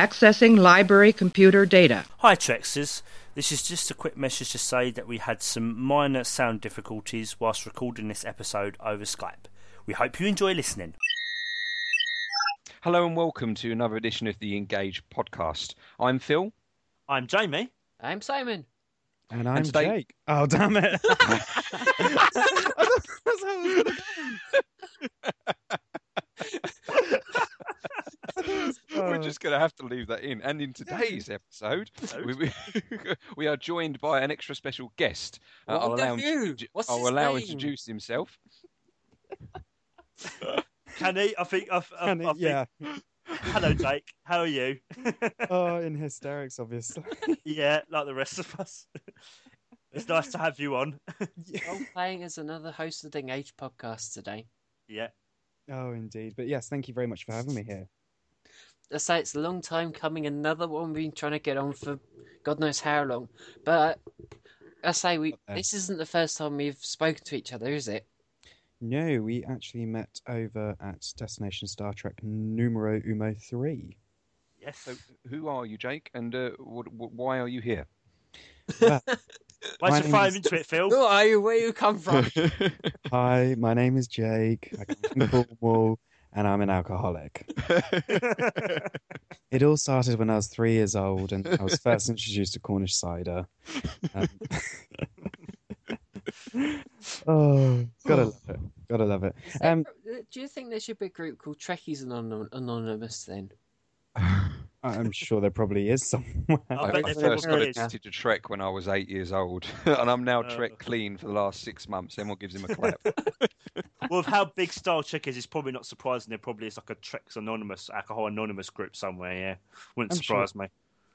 Accessing library computer data. Hi, Trexers. This is just a quick message to say that we had some minor sound difficulties whilst recording this episode over Skype. We hope you enjoy listening. Hello and welcome to another edition of the Engage podcast. I'm Phil. I'm Jamie. I'm Simon. And I'm today- Jake. Oh, damn it. We're just going to have to leave that in. And in today's episode, we, we, we are joined by an extra special guest. Uh, I'll allow, him, to, What's I'll his allow him name? to introduce himself. Can he? I think. I, I, Can it- I think yeah. Hello, Jake. How are you? Oh, in hysterics, obviously. yeah, like the rest of us. it's nice to have you on. I'm playing as another host of the Engage podcast today. yeah. Oh, indeed. But yes, thank you very much for having me here. I say it's a long time coming. Another one we've been trying to get on for God knows how long. But I say we. Okay. This isn't the first time we've spoken to each other, is it? No, we actually met over at Destination Star Trek Numero Umo 3. Yes. So, who are you, Jake? And uh, what, what, why are you here? Well, Why my don't you fire is- into it, Phil? Who are you? Where you come from? hi, my name is Jake. I come from Cornwall, and I'm an alcoholic. It all started when I was three years old, and I was first introduced to Cornish cider. Um, oh, gotta love it. Gotta love it. Is there- Um, do you think there should be a group called Trekkies Anon- Anonymous then? I'm sure there probably is somewhere. I I, bet I there first got probably is. addicted to Trek when I was eight years old, and I'm now Uh. Trek clean for the last six months. Then what gives him a clap? well, with how big Star Trek is, it's probably not surprising. There probably is like a Trek's Anonymous, Alcohol Anonymous group somewhere. Yeah, wouldn't I'm sure. surprise me.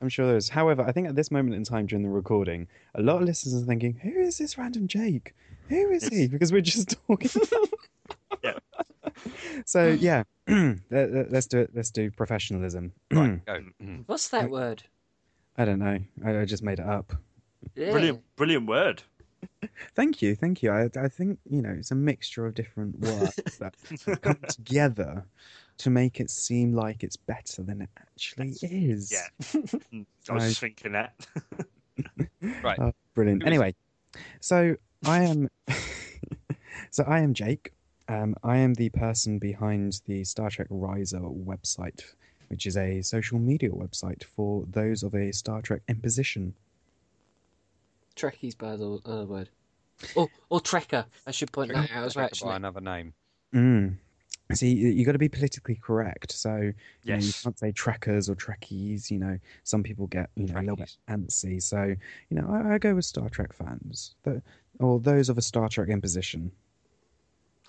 I'm sure there is. However, I think at this moment in time during the recording, a lot of listeners are thinking, "Who is this random Jake? Who is he?" Because we're just talking. Yeah. So yeah, let, let- let's do it. Let's do professionalism. right, go. Mm. What's that word? I don't know. I, I just made it up. Yeah. Brilliant, brilliant word. Thank you, thank you. I, I think you know it's a mixture of different words that come together to make it seem like it's better than it actually is. Yeah. Mm, I was just thinking that. Right. Oh, brilliant. Anyway, so I am, so I am Jake. Um, I am the person behind the Star Trek Risa website, which is a social media website for those of a Star Trek imposition. Trekkies by the other word. Or, or Trekker. I should point that out as well, Trek by another name. Mm. See, you, you got to be politically correct. So you, know, you can't say trekkers or trekkies. You know, some people get you know a little bit antsy. So you know, I, I go with Star Trek fans, the, or those of a Star Trek imposition.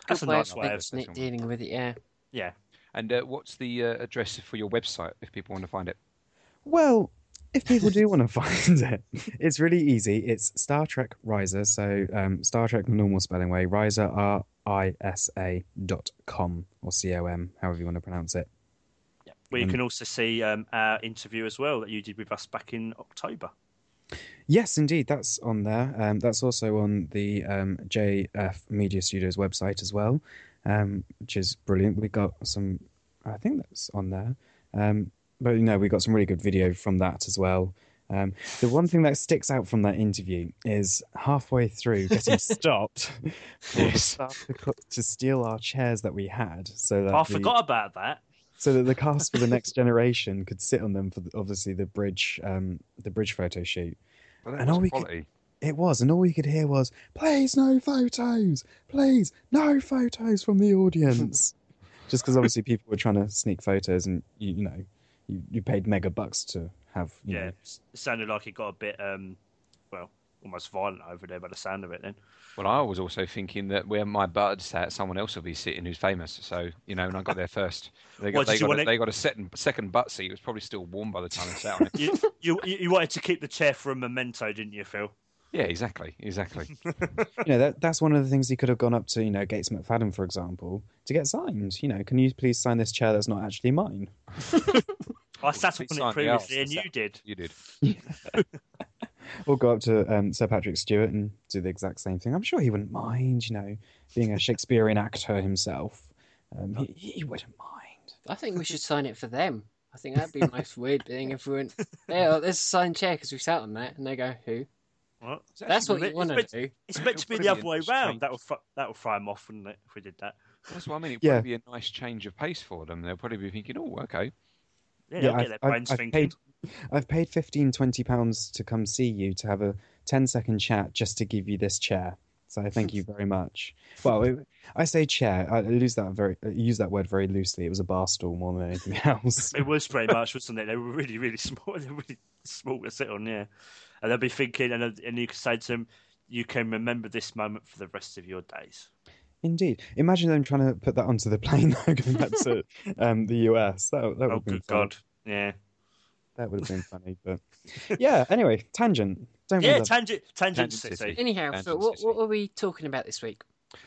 That's a nice way of it, dealing with it, yeah. Yeah. And uh, what's the uh, address for your website if people want to find it? Well, if people do want to find it, it's really easy. It's Star Trek Risa, so um, Star Trek the normal spelling way, Risa R I S A dot com or C O M, however you want to pronounce it. Yeah. Where you Mm. can also see um, our interview as well that you did with us back in October. Yes, indeed, that's on there. Um, that's also on the um, JF Media Studios website as well, um, which is brilliant. We got some, I think that's on there. Um, but you know, we got some really good video from that as well. Um, the one thing that sticks out from that interview is halfway through getting stopped for the staff to, co- to steal our chairs that we had, so that Oh, I the- forgot about that. So that the cast for the next generation could sit on them for the, obviously the bridge, um, the bridge photo shoot. Well, And all was we could, it was, and all we could hear was, "Please, no photos! Please, no photos from the audience." Just because obviously people were trying to sneak photos, and you, you know, you, you paid mega bucks to have. You Yeah, know, it sounded like it got a bit, um, well, almost violent over there by the sound of it. Then. Well, I was also thinking that where my bud sat, someone else will be sitting who's famous. So you know, and I got there first. They got Well, they got, wanna- a, they got a second second butt seat. It was probably still warm by the time I sat on it. You, you you you wanted to keep the chair for a memento, didn't you, Phil? yeah, exactly, exactly. you know that that's one of the things he could have gone up to, you know, Gates McFadden, for example, to get signed. You know, can you please sign this chair that's not actually mine? I sat up on it previously, arse, and you did. You did. Or go up to um, Sir Patrick Stewart and do the exact same thing. I'm sure he wouldn't mind, you know, being a Shakespearean actor himself. Um, he, he wouldn't mind. I think we should sign it for them. I think that'd be the most weird being if we went, yeah, there's a signed chair because we sat on that, and they go, who? What? It's That's what actually- you want to meant- do. It's meant to be the other way be a round. That will fr- that will throw them off, wouldn't it? If we did that. That's what I mean. It'd Yeah. probably be a nice change of pace for them. They'll probably be thinking, oh, okay. Yeah, Yeah, I've- get their I've- brains I've thinking. paid- I've paid 15, 20 pounds to come see you to have a 10 second chat just to give you this chair. So I thank you very much. Well, it, I say chair. I use that very I use that word very loosely. It was a bar stool more than anything else. It was pretty much, wasn't it? They were really, really small. They were really small to sit on, yeah. And they'll be thinking, and and you can say to them, "You can remember this moment for the rest of your days." Indeed. Imagine them trying to put that onto the plane though, going back to um, the US. That, that would Oh, been good funny. God! Yeah, That would have been funny. But yeah. Anyway, tangent. Don't yeah. Tangent, tangent, Tangent city. City. Anyhow, Tangent Phil, what, City. what are we talking about this week?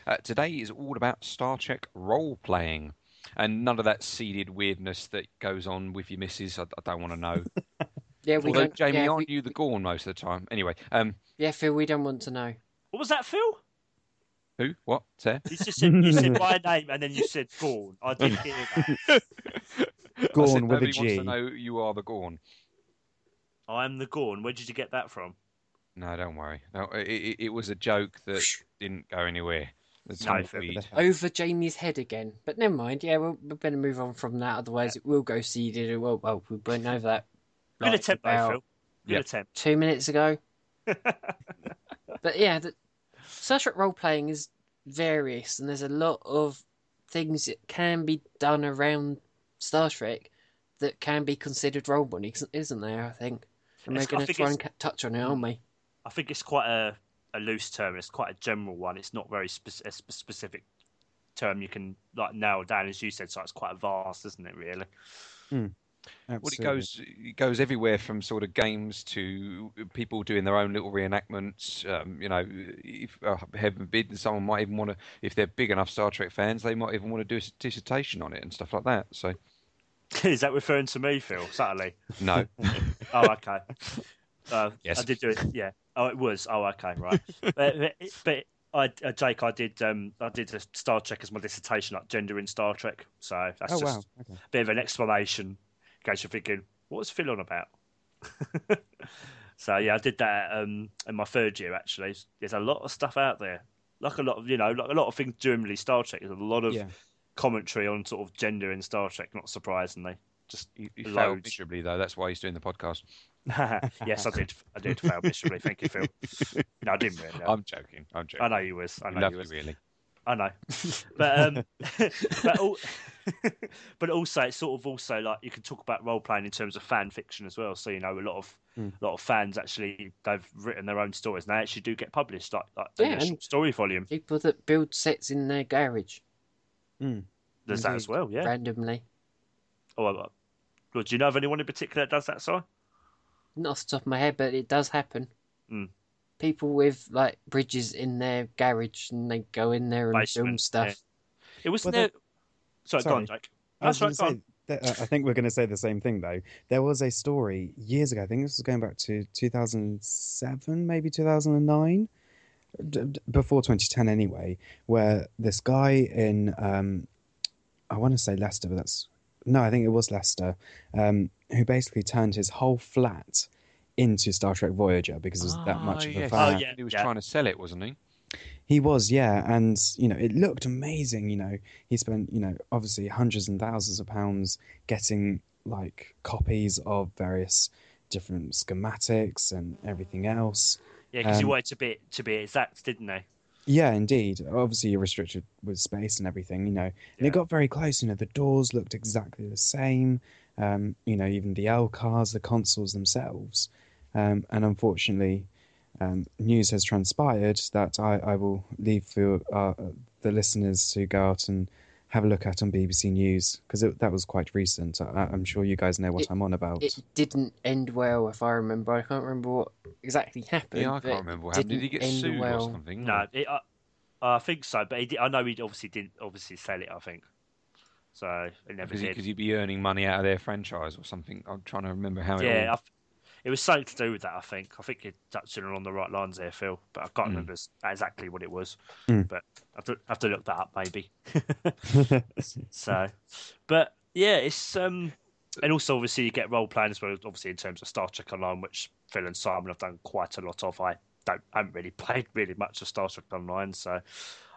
Uh, today is all about Star Trek role playing. And none of that seeded weirdness that goes on with your missus. I, I don't want to know. Yeah, we Although, don't. Jamie, yeah, aren't we- you the Gorn most of the time? Anyway, um, yeah, Phil, we don't want to know. What was that, Phil? who? What? Sarah? You just said you said my name and then you said Gorn. I didn't hear that. I Gorn with a nobody wants to know you are the Gorn. I am the Gorn. Where did you get that from? No, don't worry. No, it, it, it was a joke that didn't go anywhere. The No, tumbleweed. Over Jamie's head again. But never mind. Yeah, we'll, we better move on from that. Otherwise, it will go seeded. Well, well, we went over that. Good like, attempt, though, about Phil. Good Yep. attempt. Two minutes ago. but yeah, the, Star Trek role playing is various, and there's a lot of things that can be done around Star Trek that can be considered role playing, isn't there? I think. And we're I going to think try and touch on it, aren't we? I think it's quite a, a loose term. It's quite a general one. It's not very spe- a spe- specific term you can like nail down, as you said. So it's quite vast, isn't it? Really. Hmm. Well, it goes it goes everywhere from sort of games to people doing their own little reenactments. Um, you know, if uh, heaven forbid, someone might even want to, if they're big enough Star Trek fans, they might even want to do a dissertation on it and stuff like that. So, Is that referring to me, Phil? Subtly. no, Oh, okay. Uh, Yes. I did do it. Yeah. Oh, it was. Oh, okay, right. but, but, but I, uh, Jake, I did. Um, I did a Star Trek as my dissertation, like gender in Star Trek. So that's Oh just wow. Okay. a bit of an explanation in case you're thinking, what was Phil on about? so yeah, I did that um, in my third year. Actually, there's a lot of stuff out there. Like a lot of you know, like a lot of things generally Star Trek. There's a lot of Yeah. commentary on sort of gender in Star Trek. Not surprisingly, just he, he failed Loads. miserably though. That's why he's doing the podcast. yes, I did. I did fail miserably. Thank you, Phil. No, I didn't really. I'm joking. I'm joking. I know you was. I know you you was. really. I know, but um, but, al- but also it's sort of also like you can talk about role playing in terms of fan fiction as well. So you know, a lot of Mm. a lot of fans actually they've written their own stories and they actually do get published, like like Yeah, story volume. People that build sets in their garage Mm. There's that as well. Yeah. randomly. Oh, well, well, do you know of anyone in particular that does that? Sorry. Not off the top of my head, but it does happen. Mm. People with like bridges in their garage and they go in there and film Basement, stuff. It wasn't Well, there. Sorry, go on. Jake. I That's right. Go on. say, that, uh, I think we're going to say the same thing though. There was a story years ago. I think this was going back to 2007, maybe 2009, d- d- before 2010 anyway, where this guy in um, I want to say Leicester, but that's no, I think it was Leicester, um, who basically turned his whole flat into Star Trek Voyager because he was that much of a Ah, yes. fan. Oh, yeah, He was yeah. trying to sell it, wasn't he? He was, yeah, and you know, it looked amazing. You know, he spent, you know, obviously hundreds and thousands of pounds getting like copies of various different schematics and everything else. Yeah, because you um, wanted to be to be exact, didn't they? Yeah, indeed. Obviously, you're restricted with space and everything, you know. And Yeah. it got very close. You know, the doors looked exactly the same. Um, you know, even the LCARS, the consoles themselves. Um, and unfortunately, um, news has transpired that I, I will leave for uh, the listeners to go out and have a look at on BBC News because that was quite recent. I, I'm sure you guys know what It- I'm on about. It didn't end well, if I remember. I can't remember what exactly happened. Yeah, I can't remember what happened. Did he get sued well. or something? No, it, I, I think so, but did, I know he obviously didn't obviously sell it. I think so. It never Because did. he, he'd be earning money out of their franchise or something. I'm trying to remember how it yeah, all... I, it was something to do with that. I think. I think you're touching along the right lines there, Phil. But I can't Mm. remember exactly what it was. Mm. But I have to, have to look that up maybe. so, but yeah, it's um, and also obviously you get role playing as well. Obviously in terms of Star Trek Online, which Phil and Simon have done quite a lot of. I don't I haven't really played really much of Star Trek Online, so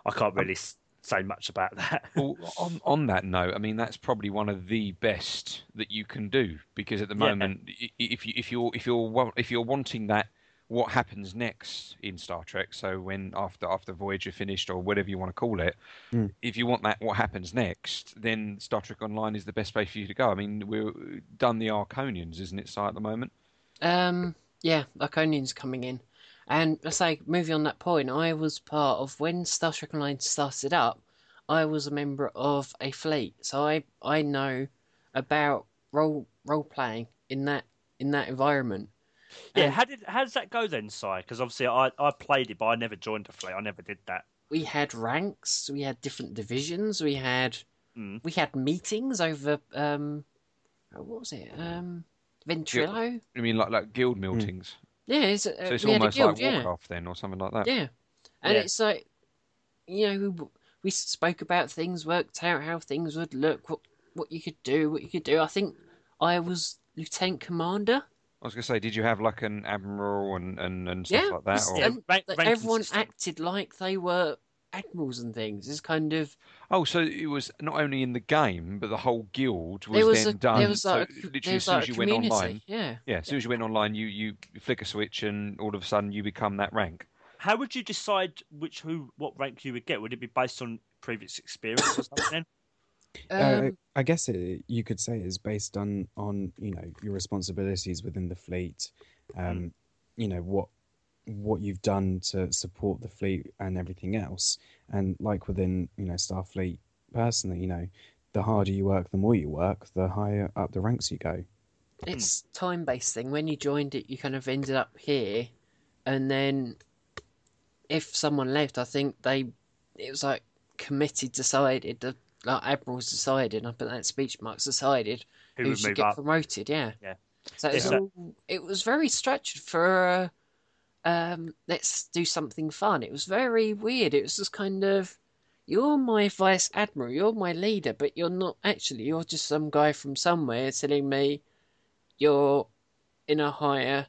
I can't really say much about that. well, on on that note, I mean that's probably one of the best that you can do because at the Yeah. moment, i- if you if you're if you're if you're wanting that, what happens next in Star Trek? So when after after Voyager finished or whatever you want to call it, Mm. if you want that, what happens next? Then Star Trek Online is the best place for you to go. I mean, we're done the Iconians, isn't it? Si at the moment. Um, yeah, Iconians coming in. And I say, moving on that point, I was part of when Star Trek Online started up. I was a member of a fleet, so I I know about role role playing in that in that environment. yeah, And how did how does that go then, Si? Because obviously I, I played it, but I never joined a fleet. I never did that. we had ranks, we had different divisions, we had Mm. we had meetings over um, what was it? Um, Ventrilo. I mean, like like guild meetings. Yeah, it's, uh, So it's we had a almost guild, like yeah. Warcraft then, or something like that. Yeah, and Yeah. it's like, you know, we spoke about things, worked out how things would look, what what you could do, what you could do. I think I was lieutenant commander. I was gonna say, did you have like an admiral and and, and stuff Yeah, like that? Or... Yeah, And rank- Like, everyone system. acted like they were admirals and things. It's kind of Oh, so it was not only in the game, but the whole guild was, there was then a done. there was like so a, literally, there as soon like as a you went online, Yeah, yeah, as soon as you went online, you you flick a switch, and all of a sudden you become that rank. How would you decide which who what rank you would get? Would it be based on previous experience or something? Uh, um, I guess it, you could say it's based on on you know your responsibilities within the fleet, um, you know what what you've done to support the fleet and everything else, and like within you know Starfleet personally, you know, the harder you work, the more you work, the higher up the ranks you go. it's time based thing. When you joined it, you kind of ended up here, and then if someone left, I think they it was like committee decided the like admirals decided. I put that in speech marks decided Who who, should get up? promoted. Yeah, Yeah. So it was, Yeah, all, it was very structured for. Uh, um, let's do something fun. It was very weird. It was just kind of, you're my vice admiral, you're my leader, but you're not actually. You're just some guy from somewhere telling me you're in a higher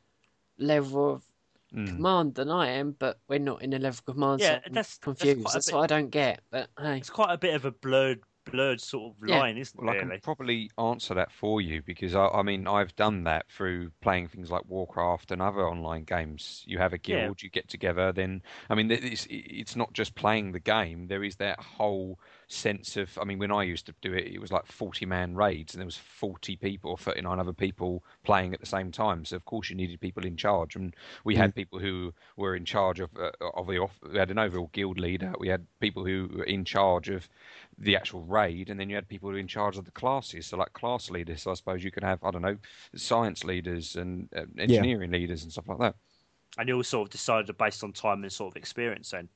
level of Mm. command than I am, but we're not in a level of command. so Yeah, I'm that's- that's confused. quite a That's, bit- what I don't get. But hey, It's quite a bit of a blurred blurred sort of Yeah. line, isn't Well, it? I can Really? probably answer that for you because I, I mean I've done that through playing things like Warcraft and other online games. You have a Yeah. guild, you get together. Then I mean it's it's not just playing the game. There is that whole sense of. I mean when I used to do it, it was like forty man raids and there was forty people or thirty nine other people playing at the same time. So of course you needed people in charge, and we had people who were in charge of uh, of the off. We had an overall guild leader. We had people who were in charge of the actual raid, and then you had people who were in charge of the classes. So, like class leaders, so I suppose you could have I don't know science leaders and uh, engineering leaders and stuff like that. And you all sort of decided based on time and sort of experience then.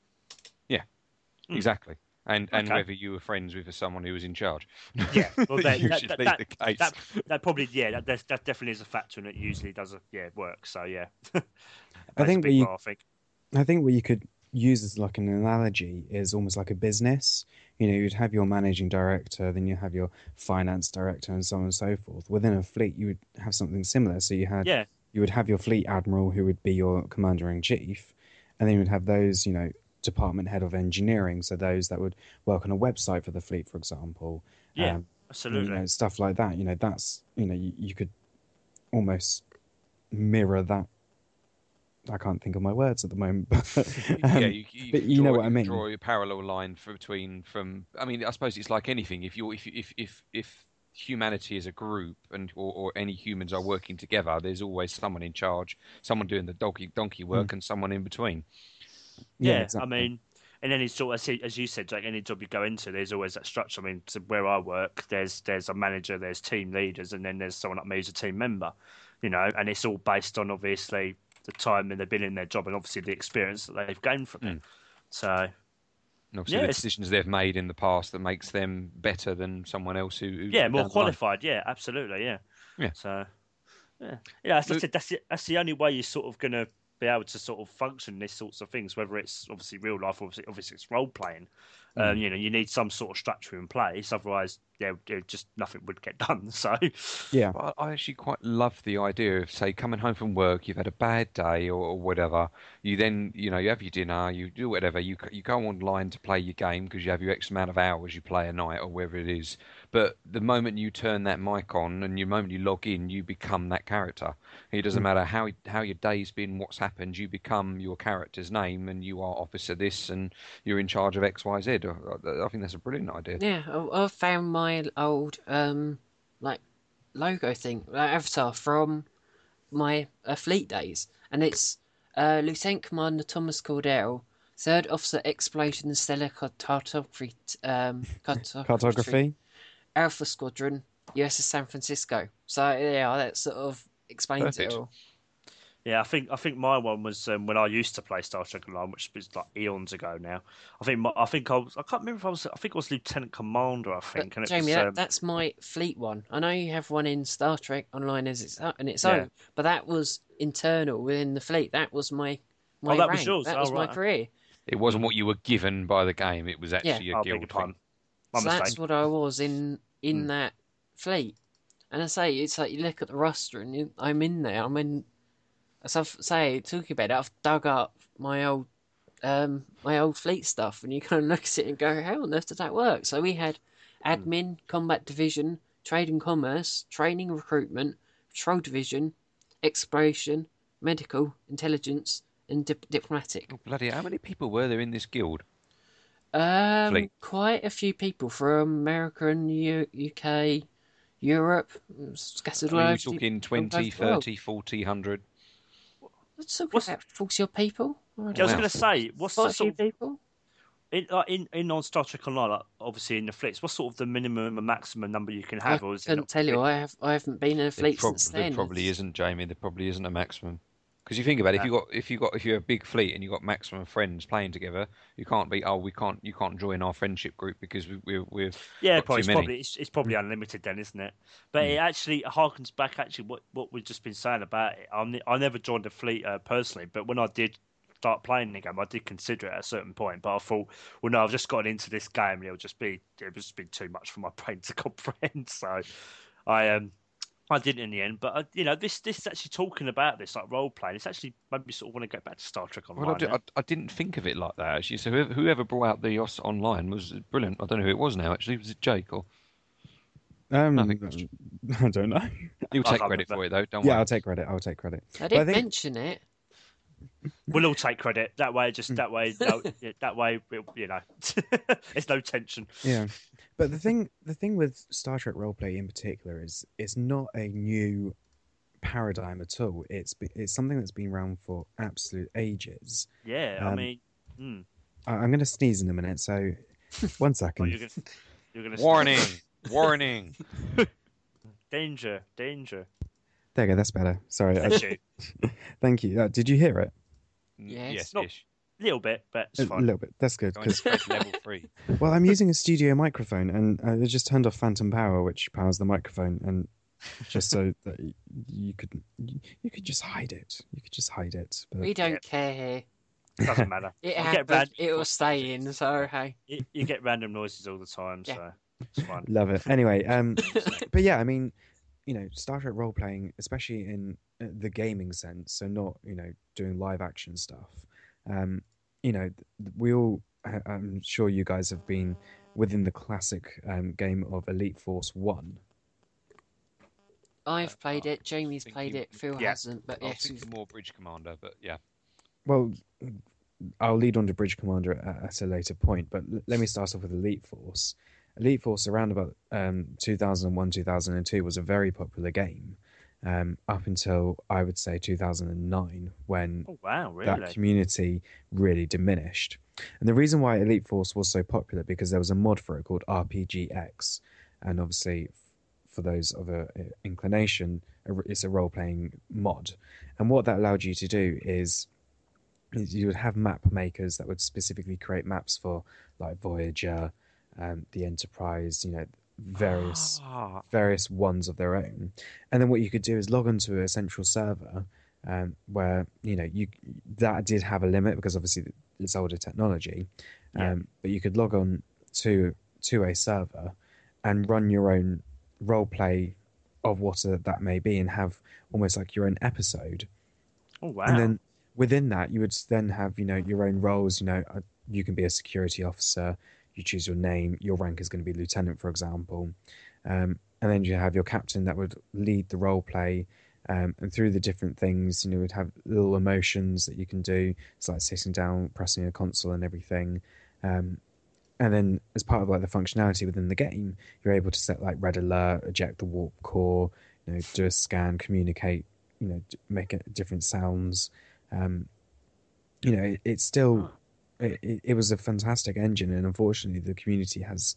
Hmm. Exactly. And and Okay. whether you were friends with someone who was in charge. Yeah, well, that- that- that- the case. That that probably yeah, that, that that definitely is a factor, and it usually does a, yeah work. So yeah, I think big we- role, I think. I think what you could use as like an analogy is almost like a business. You know, you'd have your managing director, then you have your finance director, and so on and so forth. Within a fleet, you would have something similar. So you had Yeah, you would have your fleet admiral, who would be your commander in chief, and then you would have those, you know, department head of engineering. So those that would work on a website for the fleet, for example. yeah, Um, absolutely. you know, stuff like that. You know, that's you know, you, you could almost mirror that. I can't think of my words at the moment, but yeah, um, you, you, but could you know what I mean. Draw a parallel line for, between from. I mean, I suppose it's like anything. If you if if if if humanity is a group and or, or any humans are working together, there's always someone in charge, someone doing the donkey donkey work, and someone in between. Yeah, exactly. I mean, in any sort, as you- as you said, like any job you go into, there's always that structure. I mean, so where I work, there's there's a manager, there's team leaders, and then there's someone like me who's a team member. You know, and it's all based on obviously the time that they've been in their job and obviously the experience that they've gained from it. Mm. So And obviously, Yeah, the decisions they've made in the past that makes them better than someone else who. who's yeah, more qualified. Yeah, absolutely. Yeah. Yeah. So yeah, yeah. As I said, that's the, that's the only way you're sort of gonna be able to sort of function these sorts of things. Whether it's obviously real life, obviously, obviously it's role playing. Um, you know, you need some sort of structure in place, otherwise, yeah, it just nothing would get done. So, Yeah. But I actually quite love the idea of, say, coming home from work, you've had a bad day or, or whatever. You then, you know, you have your dinner, you do whatever. You you go online to play your game because you have your X amount of hours you play a night or whatever it is. But the moment you turn that mic on and the moment you log in, you become that character. It doesn't matter how how your day's been, what's happened. You become your character's name, and you are officer this, and you're in charge of X, Y, Z. I, I think that's a brilliant idea. Yeah, I, I found my old um like logo thing, like avatar from my uh, fleet days, and it's uh, Lieutenant Commander Thomas Cordell, Third Officer Exploration and Stellar Cartography, um, cartography, Cartography. Alpha Squadron, USS San Francisco. So yeah, that sort of explains Perfect. it all. Yeah, I think I think my one was um, when I used to play Star Trek Online, which was like eons ago now. I think my, I think I was I can't remember if I was I think I was Lieutenant Commander. I think, But, and Jamie, was, that, um, that's my fleet one. I know you have one in Star Trek Online as its own, and its Yeah. own, but that was internal within the fleet. That was my my Oh, that was rank. yours. That Oh, was my career. It wasn't what you were given by the game. It was actually Yeah. a oh, guild thing. pardon. My so mistake. that's what I was in in Hmm. that fleet. And I say it's like you look at the roster and you, I'm in there. I'm in. As I say, talking about it, I've dug up my old um my old fleet stuff, and you kind of look at it and go, "How on earth did that work?" So we had admin, combat division, trade and commerce, training, and recruitment, patrol division, exploration, medical, intelligence, and dip- diplomatic. Oh, bloody! How many people were there in this guild? Um, Fleet. quite a few people from America and U- UK, Europe, scattered all over. we're the- talking from 20, both the world. 30, 40, 100. Let's talk What's- about forty odd people. I Yeah, I was going to say, what's Quite the a few sort of, people. in, like, in in on Star Trek Online, like, obviously in the fleets, what's sort of the minimum and maximum number you can have? I or is couldn't not tell you. really- I have. I haven't been in a fleet prob- since there probably isn't, Jamie. There probably isn't a maximum. Because you think about it, if you got if you got if you're a big fleet and you have got maximum friends playing together, you can't be oh we can't you can't join our friendship group because we, we're we're Yeah, probably, it's probably it's, it's probably unlimited then, isn't it? But it actually harkens back actually what what we've just been saying about it. I'm, I never joined a fleet uh, personally, but when I did start playing the game, I did consider it at a certain point. But I thought, well, no, I've just gotten into this game, and it'll just be it was just been too much for my brain to comprehend. So I um. I didn't in the end, but uh, you know this. This is actually talking about this like role playing. It's actually made me sort of want to go back to Star Trek Online. Well, I, di- now. I, I didn't think of it like that actually. So whoever, whoever brought out the OS online was brilliant. I don't know who it was now actually. Was it Jake or? Um, Nothing much. I don't know. You'll take credit remember. for it though. Don't Yeah, worry. I'll take credit. I'll take credit. I But did I think- mention it. We'll all take credit that way. Just that way, no, yeah, that way, we'll, you know, there's no tension. Yeah, but the thing, the thing with Star Trek roleplay in particular is it's not a new paradigm at all. It's it's something that's been around for absolute ages. Yeah, I Um, mean, mm. I- I'm going to sneeze in a minute, so one second. you're gonna, you're gonna Warning! Warning! danger, danger. There you go. That's better. Sorry. I- you. thank you. Uh, did you hear it? Yes. Yes, Not- ish. A little bit, but it's fine. A fine. little bit. That's good. Going 'cause- straight to level three. well, I'm using a studio microphone, and uh, I just turned off Phantom Power, which powers the microphone, and just so that you could you, you could just hide it. You could just hide it. But We don't care here. Doesn't matter. It you, get happened. ran- It will stay in. So hey. you, you get random noises all the time, Yeah. so it's fine. Love it. Anyway, um, but yeah, I mean, you know, Star Trek role playing, especially in uh, the gaming sense, so not you know doing live action stuff. Um, you know, we all, I- I'm sure you guys have been within the classic um, game of Elite Force One. I've played I it. Jamie's played you- it. Phil yeah. hasn't. But I was yes, thinking more Bridge Commander, but yeah. Well, I'll lead on to Bridge Commander at, at a later point, but l- let me start off with Elite Force. Elite Force around about um, 2001, 2002 was a very popular game um, up until I would say 2009 when Oh wow, that community really diminished. And the reason why Elite Force was so popular because there was a mod for it called RPGX, and obviously, for those of a inclination, it's a role-playing mod. And what that allowed you to do is, is you would have map makers that would specifically create maps for like Voyager, um, the Enterprise, you know, various Ah, various ones of their own. And then what you could do is log onto a central server um, where you know you that did have a limit because obviously it's older technology, um, Yeah. but you could log on to to a server and run your own role play of what that may be and have almost like your own episode Oh wow. and then within that you would then have you know your own roles you know uh, you can be a security officer you choose your name your rank is going to be lieutenant for example um, and then you have your captain that would lead the role play um, and through the different things you know would have little emotions that you can do. It's like sitting down pressing a console and everything um, and then as part of like the functionality within the game you're able to set like red alert eject the warp core you know do a scan communicate you know make different sounds um you know it, it's still it, it, it was a fantastic engine and unfortunately the community has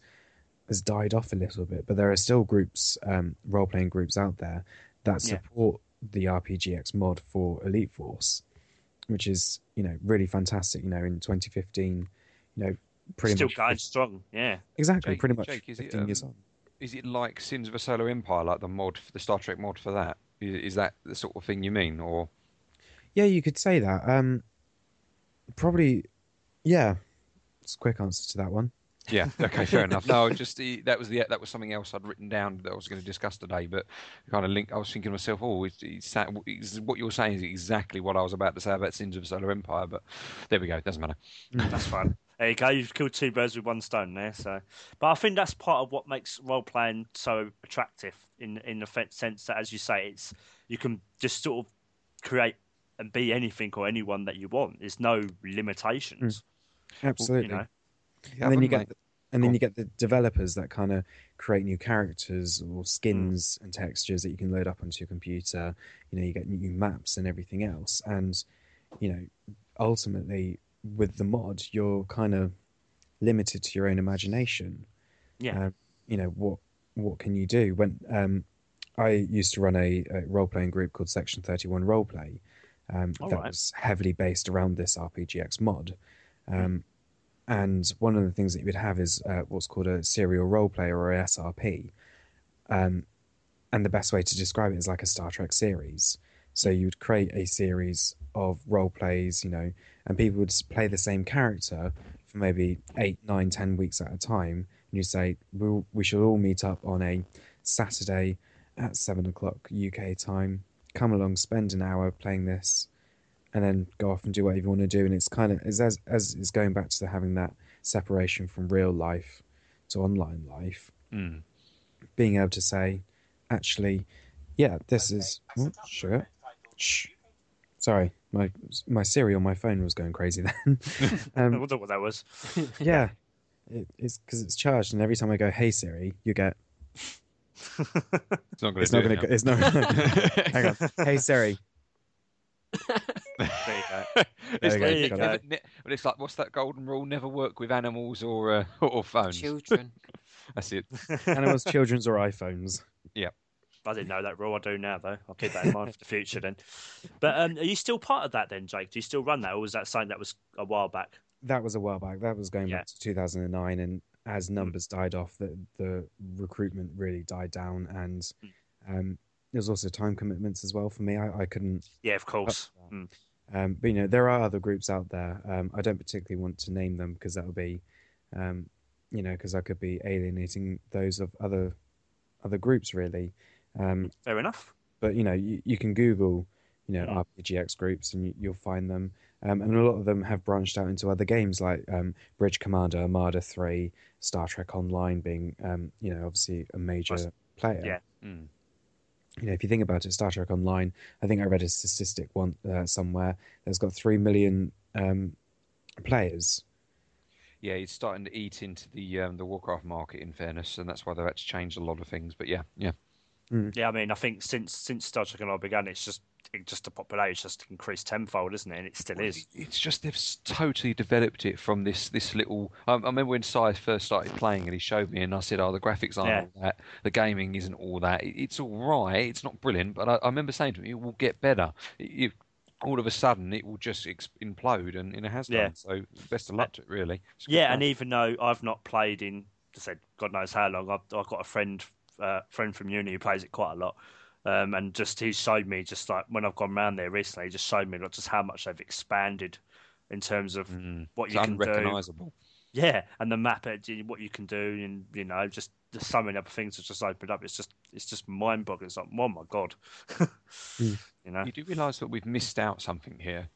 has died off a little bit but there are still groups um role-playing groups out there that Yeah. support the rpgx mod for elite force which is you know really fantastic you know in 2015 you know pretty Still much going strong. Yeah. exactly Jake- pretty much Jake, is it, 15 years um, on Is it like Sins of a Solar Empire, like the mod, the Star Trek mod for that? Is, is that the sort of thing you mean, or Yeah, you could say that. Um, probably, yeah. It's a quick answer to that one. Yeah. Okay. Fair enough. No, just the, that was the that was something else I'd written down that I was going to discuss today, but kind of link. I was thinking to myself, oh, it's, it's, it's, what you're saying is exactly what I was about to say about Sins of the Solar Empire, but there we go. Doesn't matter. Mm. That's fine. There you go. You've killed two birds with one stone there. So, but I think that's part of what makes role playing so attractive. In in the sense that, as you say, it's you can just sort of create and be anything or anyone that you want. There's no limitations. Mm. Absolutely. You know. Yeah, and then you get, the, and then you get the developers that kind of create new characters or skins Hmm. and textures that you can load up onto your computer. You know, you get new maps and everything else, and you know, ultimately with the mod, you're kind of limited to your own imagination. Yeah. Um, you know what what can you do when um, I used to run a, a role playing group called Section Thirty One Roleplay um, All that right. was heavily based around this RPGX mod. Um, and one of the things that you would have is uh, what's called a serial role player or a SRP. Um, and the best way to describe it is like a Star Trek series. So you would create a series of role plays, you know, and people would play the same character for maybe eight, nine, ten weeks at a time. And you say, we'll, we should all meet up on a Saturday at seven o'clock UK time. Come along, spend an hour playing this, and then go off and do whatever you want to do. And it's kind of as as, as it's going back to having that separation from real life to online life. Mm. Being able to say, actually, yeah, this is oh, sugar. Shh. Sorry, my my Siri on my phone was going crazy then. I um, wonder what that was. yeah, it, it's because it's charged, and every time I go, "Hey Siri," you get. It's not going to. It's not going to. It's not. Hang on. Hey Siri. There you go. it's, There like, you ne- go. never, ne- but it's like what's that golden rule? Never work with animals or uh, or phones. Children. That's it. Animals, children's, or iPhones. Yeah. I didn't know that rule. I do now, though. I'll keep that in mind for the future then. But um, are you still part of that then, Jake? Do you still run that, or was that something that was a while back? That was a while back. That was going Yeah. back to 2009, and as numbers died off, the the recruitment really died down, and um, there's also time commitments as well for me. I, I couldn't. Yeah, of course. Mm. Um, but you know, there are other groups out there. Um, I don't particularly want to name them because that would be, um, you know, because I could be alienating those of other other groups really. Um, Fair enough. but you know, you, you can Google, you know, Mhm. RPGX groups, and you, you'll find them. Um, and a lot of them have branched out into other games like um, Bridge Commander, Armada Three, Star Trek Online, being um, you know obviously a major player. Yeah. Mm. You know, if you think about it, Star Trek Online, I think I read a statistic one uh, somewhere that's got three million um, players. Yeah, it's starting to eat into the um, the Warcraft market. In fairness, and that's why they've had to change a lot of things. But yeah, yeah. Yeah, I mean, I think since since Star Trek Online began, it's just just the population just increased tenfold, isn't it? And it still Well, is. It's just they've totally developed it from this this little. I, I remember when Si first started playing and he showed me, and I said, "Oh, the graphics aren't Yeah. all that. The gaming isn't all that. It, it's all right. It's not brilliant, but I, I remember saying to him, it will get better. It, it- all of a sudden, it will just implode, and, and it has done. Yeah. So best of luck to it, really. Yeah, fun. and even though I've not played in, I said God knows how long, I've, I've got a friend uh, friend from uni who plays it quite a lot. Um, and just he showed me just like when I've gone around there recently, he just showed me like just how much they've expanded in terms of Mm. what you can do. Yeah, and the map, what you can do, and you know, just there's so many other things that just opened up. It's just it's just mind boggling. It's like, oh my god, Mm. you know, You do realise that we've missed out something here.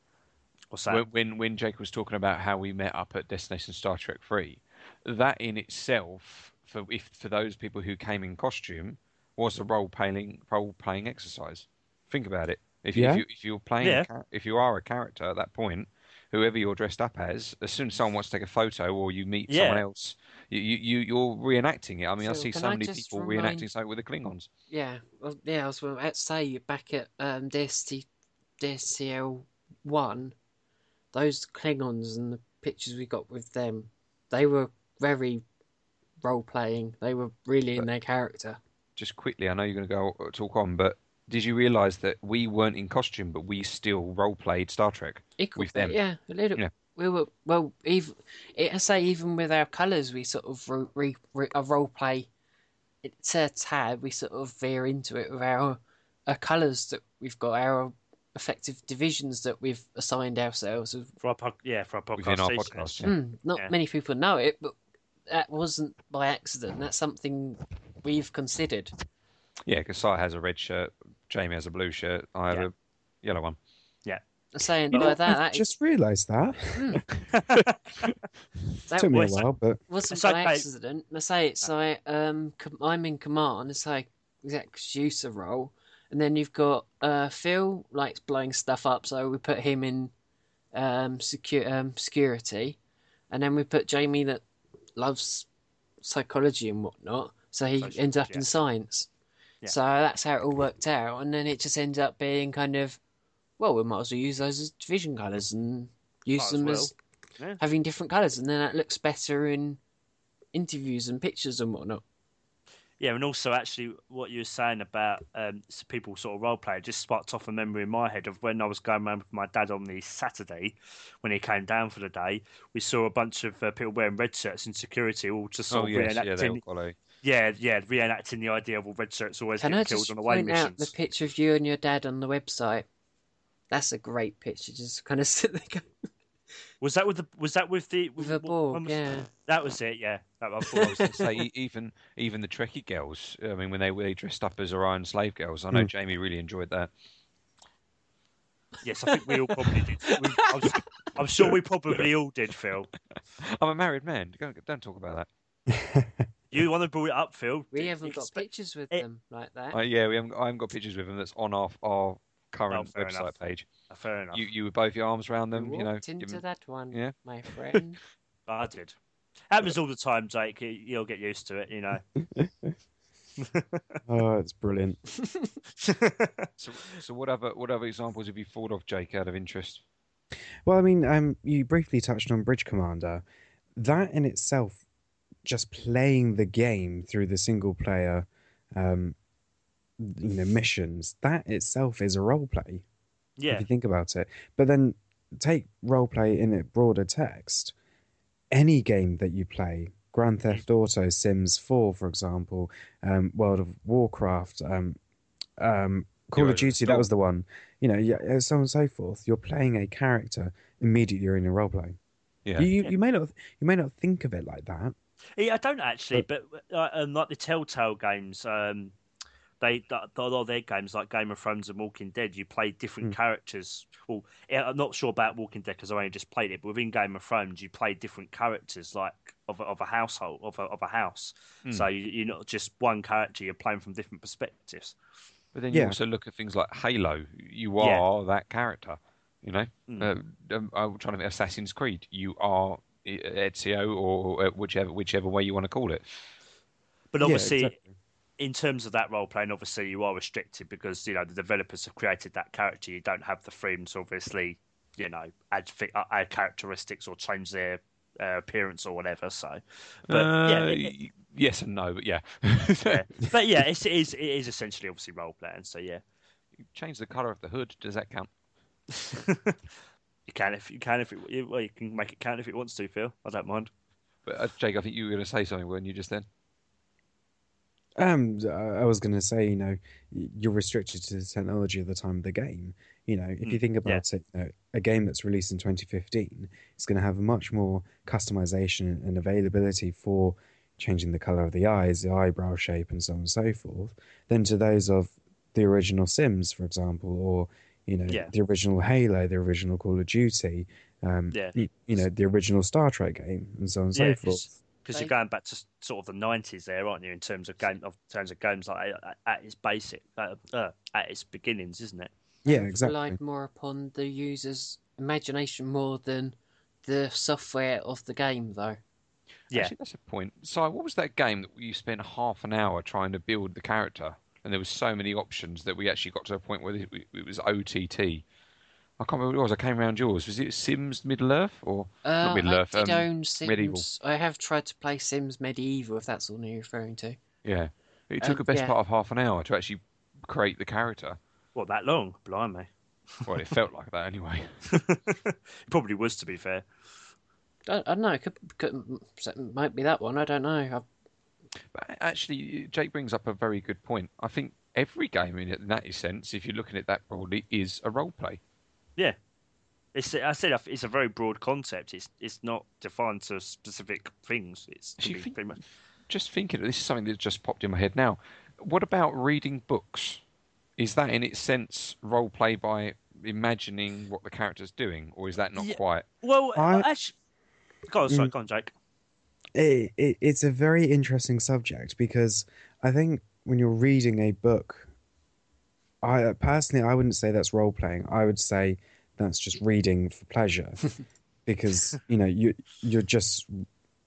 what's that? When, when when Jake was talking about how we met up at Destination Star Trek Three, that in itself, for if for those people who came in costume, was a role playing role playing exercise. Think about it. If, you Yeah. if, you, if you're playing, Yeah. a if you are a character at that point, whoever you're dressed up as, as soon as someone wants to take a photo or you meet Yeah. someone else, you, you you- you're reenacting it. I mean, I see so I many people remind- reenacting something with the Klingons. Yeah, well, yeah. I was about to say back at um, DST, DSCL one, those Klingons and the pictures we got with them, they were very role playing. They were really in their character. Just quickly, I know you're going to go uh, talk on, but did you realise that we weren't in costume, but we still role played Star Trek? Equal, With them. yeah, a little. Yeah. We were well. Even I say even with our colours, we sort of re, re, re, a role play. It's a tad. We sort of veer into it with our, our colours that we've got, our effective divisions that we've assigned ourselves. for our pod, yeah, for our podcast. Within our podcast, yeah. Hmm, not Yeah. many people know it, but that wasn't by accident. That's something we've considered. Yeah, because Si has a red shirt, Jamie has a blue shirt, I have Yeah. a yellow one. Yeah. Saying You know, by that, I've that just realised that. that Took me a while, but wasn't It's by okay. accident. I say it's like um, com- I'm in command. It's like exec producer role, and then you've got uh, Phil likes blowing stuff up, so we put him in um, secu- um, security, and then we put Jamie that loves psychology and whatnot, so he Social- ends up yeah. in science. Yeah. So that's how it all worked out, and then it just ends up being kind of, well, we might as well use those as division colours and use Might as them well. as Yeah. having different colours, and then that looks better in interviews and pictures and whatnot. Yeah, and also actually what you were saying about um, people sort of role play just sparked off a memory in my head of when I was going around with my dad on the Saturday when he came down for the day. We saw a bunch of uh, people wearing red shirts in security, all just sort Oh of yes, yeah, they're all reenacting. quality. Yeah, yeah, reenacting the idea of all red shirts always Can getting I killed just on away point out the picture of you and your dad on the website? That's a great picture. Just kind of sit there. Going, Was that with the? Was that with the? with a what- Borg, when was- yeah. That was it. Yeah, that, I thought I was I say even even the Trekkie girls. I mean, when they were dressed up as Orion slave girls, I know Hmm. Jamie really enjoyed that. Yes, I think we all probably did. We, I'm, s- I'm sure we probably all did, Phil. I'm a married man. Don't, don't talk about that. You want to bring it up, Phil? We Did haven't got expect- pictures with it- them like that. Uh, yeah, we haven't. I haven't got pictures with them. That's on our our current Oh, website enough. page. Uh, Fair enough. You you with both your arms around You them. You know. walked give that one, yeah. my friend. I did. Happens all the time, Jake. You- You'll get used to it, you know. oh, it's brilliant. So, so what other what other examples have you thought of, Jake, out of interest? Well, I mean, um, you briefly touched on Bridge Commander. That in itself, just playing the game through the single player, um, you know, missions, that itself is a role play. Yeah. if you think about it. But then take role play in a broader text. Any game that you play, Grand Theft Auto, Sims 4, for example, um, World of Warcraft, um, um, Call Heroes of of Duty, that was the one. You know, yeah, so on and so forth. You're playing a character immediately. You're in a role play. Yeah. You, you, Yeah. you may not you may not think of it like that. Yeah, I don't actually, but uh, um, like the Telltale games, um, they th- a lot of their games, like Game of Thrones and Walking Dead, you play different Mm. characters. Well, yeah, I'm not sure about Walking Dead because I only just played it, but within Game of Thrones, you play different characters, like of a, of a household, of a, of a house. Hmm. So you, you're not just one character; you're playing from different perspectives. But then you Yeah. also look at things like Halo. You Yeah. are that character. You know, Mm. uh, um, I'm trying to think Assassin's Creed. You are uh, Ezio or uh, whichever whichever way you want to call it. But Yeah, obviously, exactly. In terms of that role playing, obviously you are restricted because you know the developers have created that character. You don't have the freedom to obviously, you know, add fi- uh, add characteristics or change their uh, appearance or whatever. So, but yeah, Uh, it- it- yes and no, but yeah. yeah. but yeah, it's, it is it is essentially obviously role playing. So yeah, you Change the color of the hood. Does that count? you can if you can if it you- well you can make it count if it wants to. Phil, I don't mind. But uh, Jake, I think you were going to say something, weren't you, just then? Um, I I was going to say, you know, you're restricted to the technology at the time of the game. You know, if you Mm, think yeah. about it, you know, a game that's released in 2015 is going to have much more customization and availability for changing the color of the eyes, the eyebrow shape, and so on and so forth, than to those of the original Sims, for example, or you know, Yeah. the original Halo, the original Call of Duty, um, Yeah. you, you know, the original Star Trek game, and so on and so forth. Because you're going back to sort of the nineties there, aren't you? In terms of game, of terms of games like at, at its basic, uh, uh, at its beginnings, isn't it? Yeah, exactly. Relied more upon the user's imagination more than the software of the game, though. Yeah. Actually, that's a point. So, what was that game that you spent half an hour trying to build the character, and there was so many options that we actually got to a point where it, it was OTT. I can't remember what it was. I came around yours. Was it Sims Middle Earth or Uh, Middle I Earth, did um, own Sims. Medieval. I have tried to play Sims Medieval, if that's what you're referring to. yeah? It took Um, a best yeah. part of half an hour to actually create the character. What that long? Blimey. Well, it felt like that anyway. it probably was, to be fair. I, I don't know. It could, could, it might be that one. I don't know. I, But actually, Jake brings up a very good point. I think every game, in that sense, if you're looking at that broadly, is a role play. Yeah. It's, I said it's a very broad concept. It's it's not defined to specific things. It's can be think- pretty much just thinking, this is something that just popped in my head now. What about reading books? Is that in its sense role play by imagining what the character's doing, or is that not Yeah. quite? well. I- Actually, go on, sorry, Mm. go on, Jake. it, it, it's a very interesting subject because I think when you're reading a book, I personally I wouldn't say that's role playing. I would say that's just reading for pleasure, because you know you you're just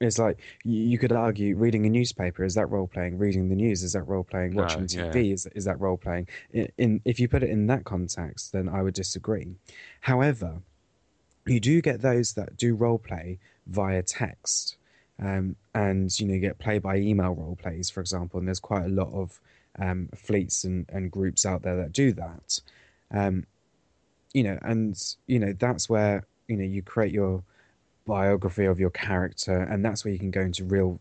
it's like you, could argue reading a newspaper is that role playing, reading the news is that role playing, No, watching yeah. TV is is that role playing. In, in if you put it in that context, then I would disagree. However, you do get those that do role play via text um, and you know you get play by email role plays for example and there's quite a lot of um, fleets and, and groups out there that do that. Um, you know and you know that's where you know you create your biography of your character and that's where you can go into real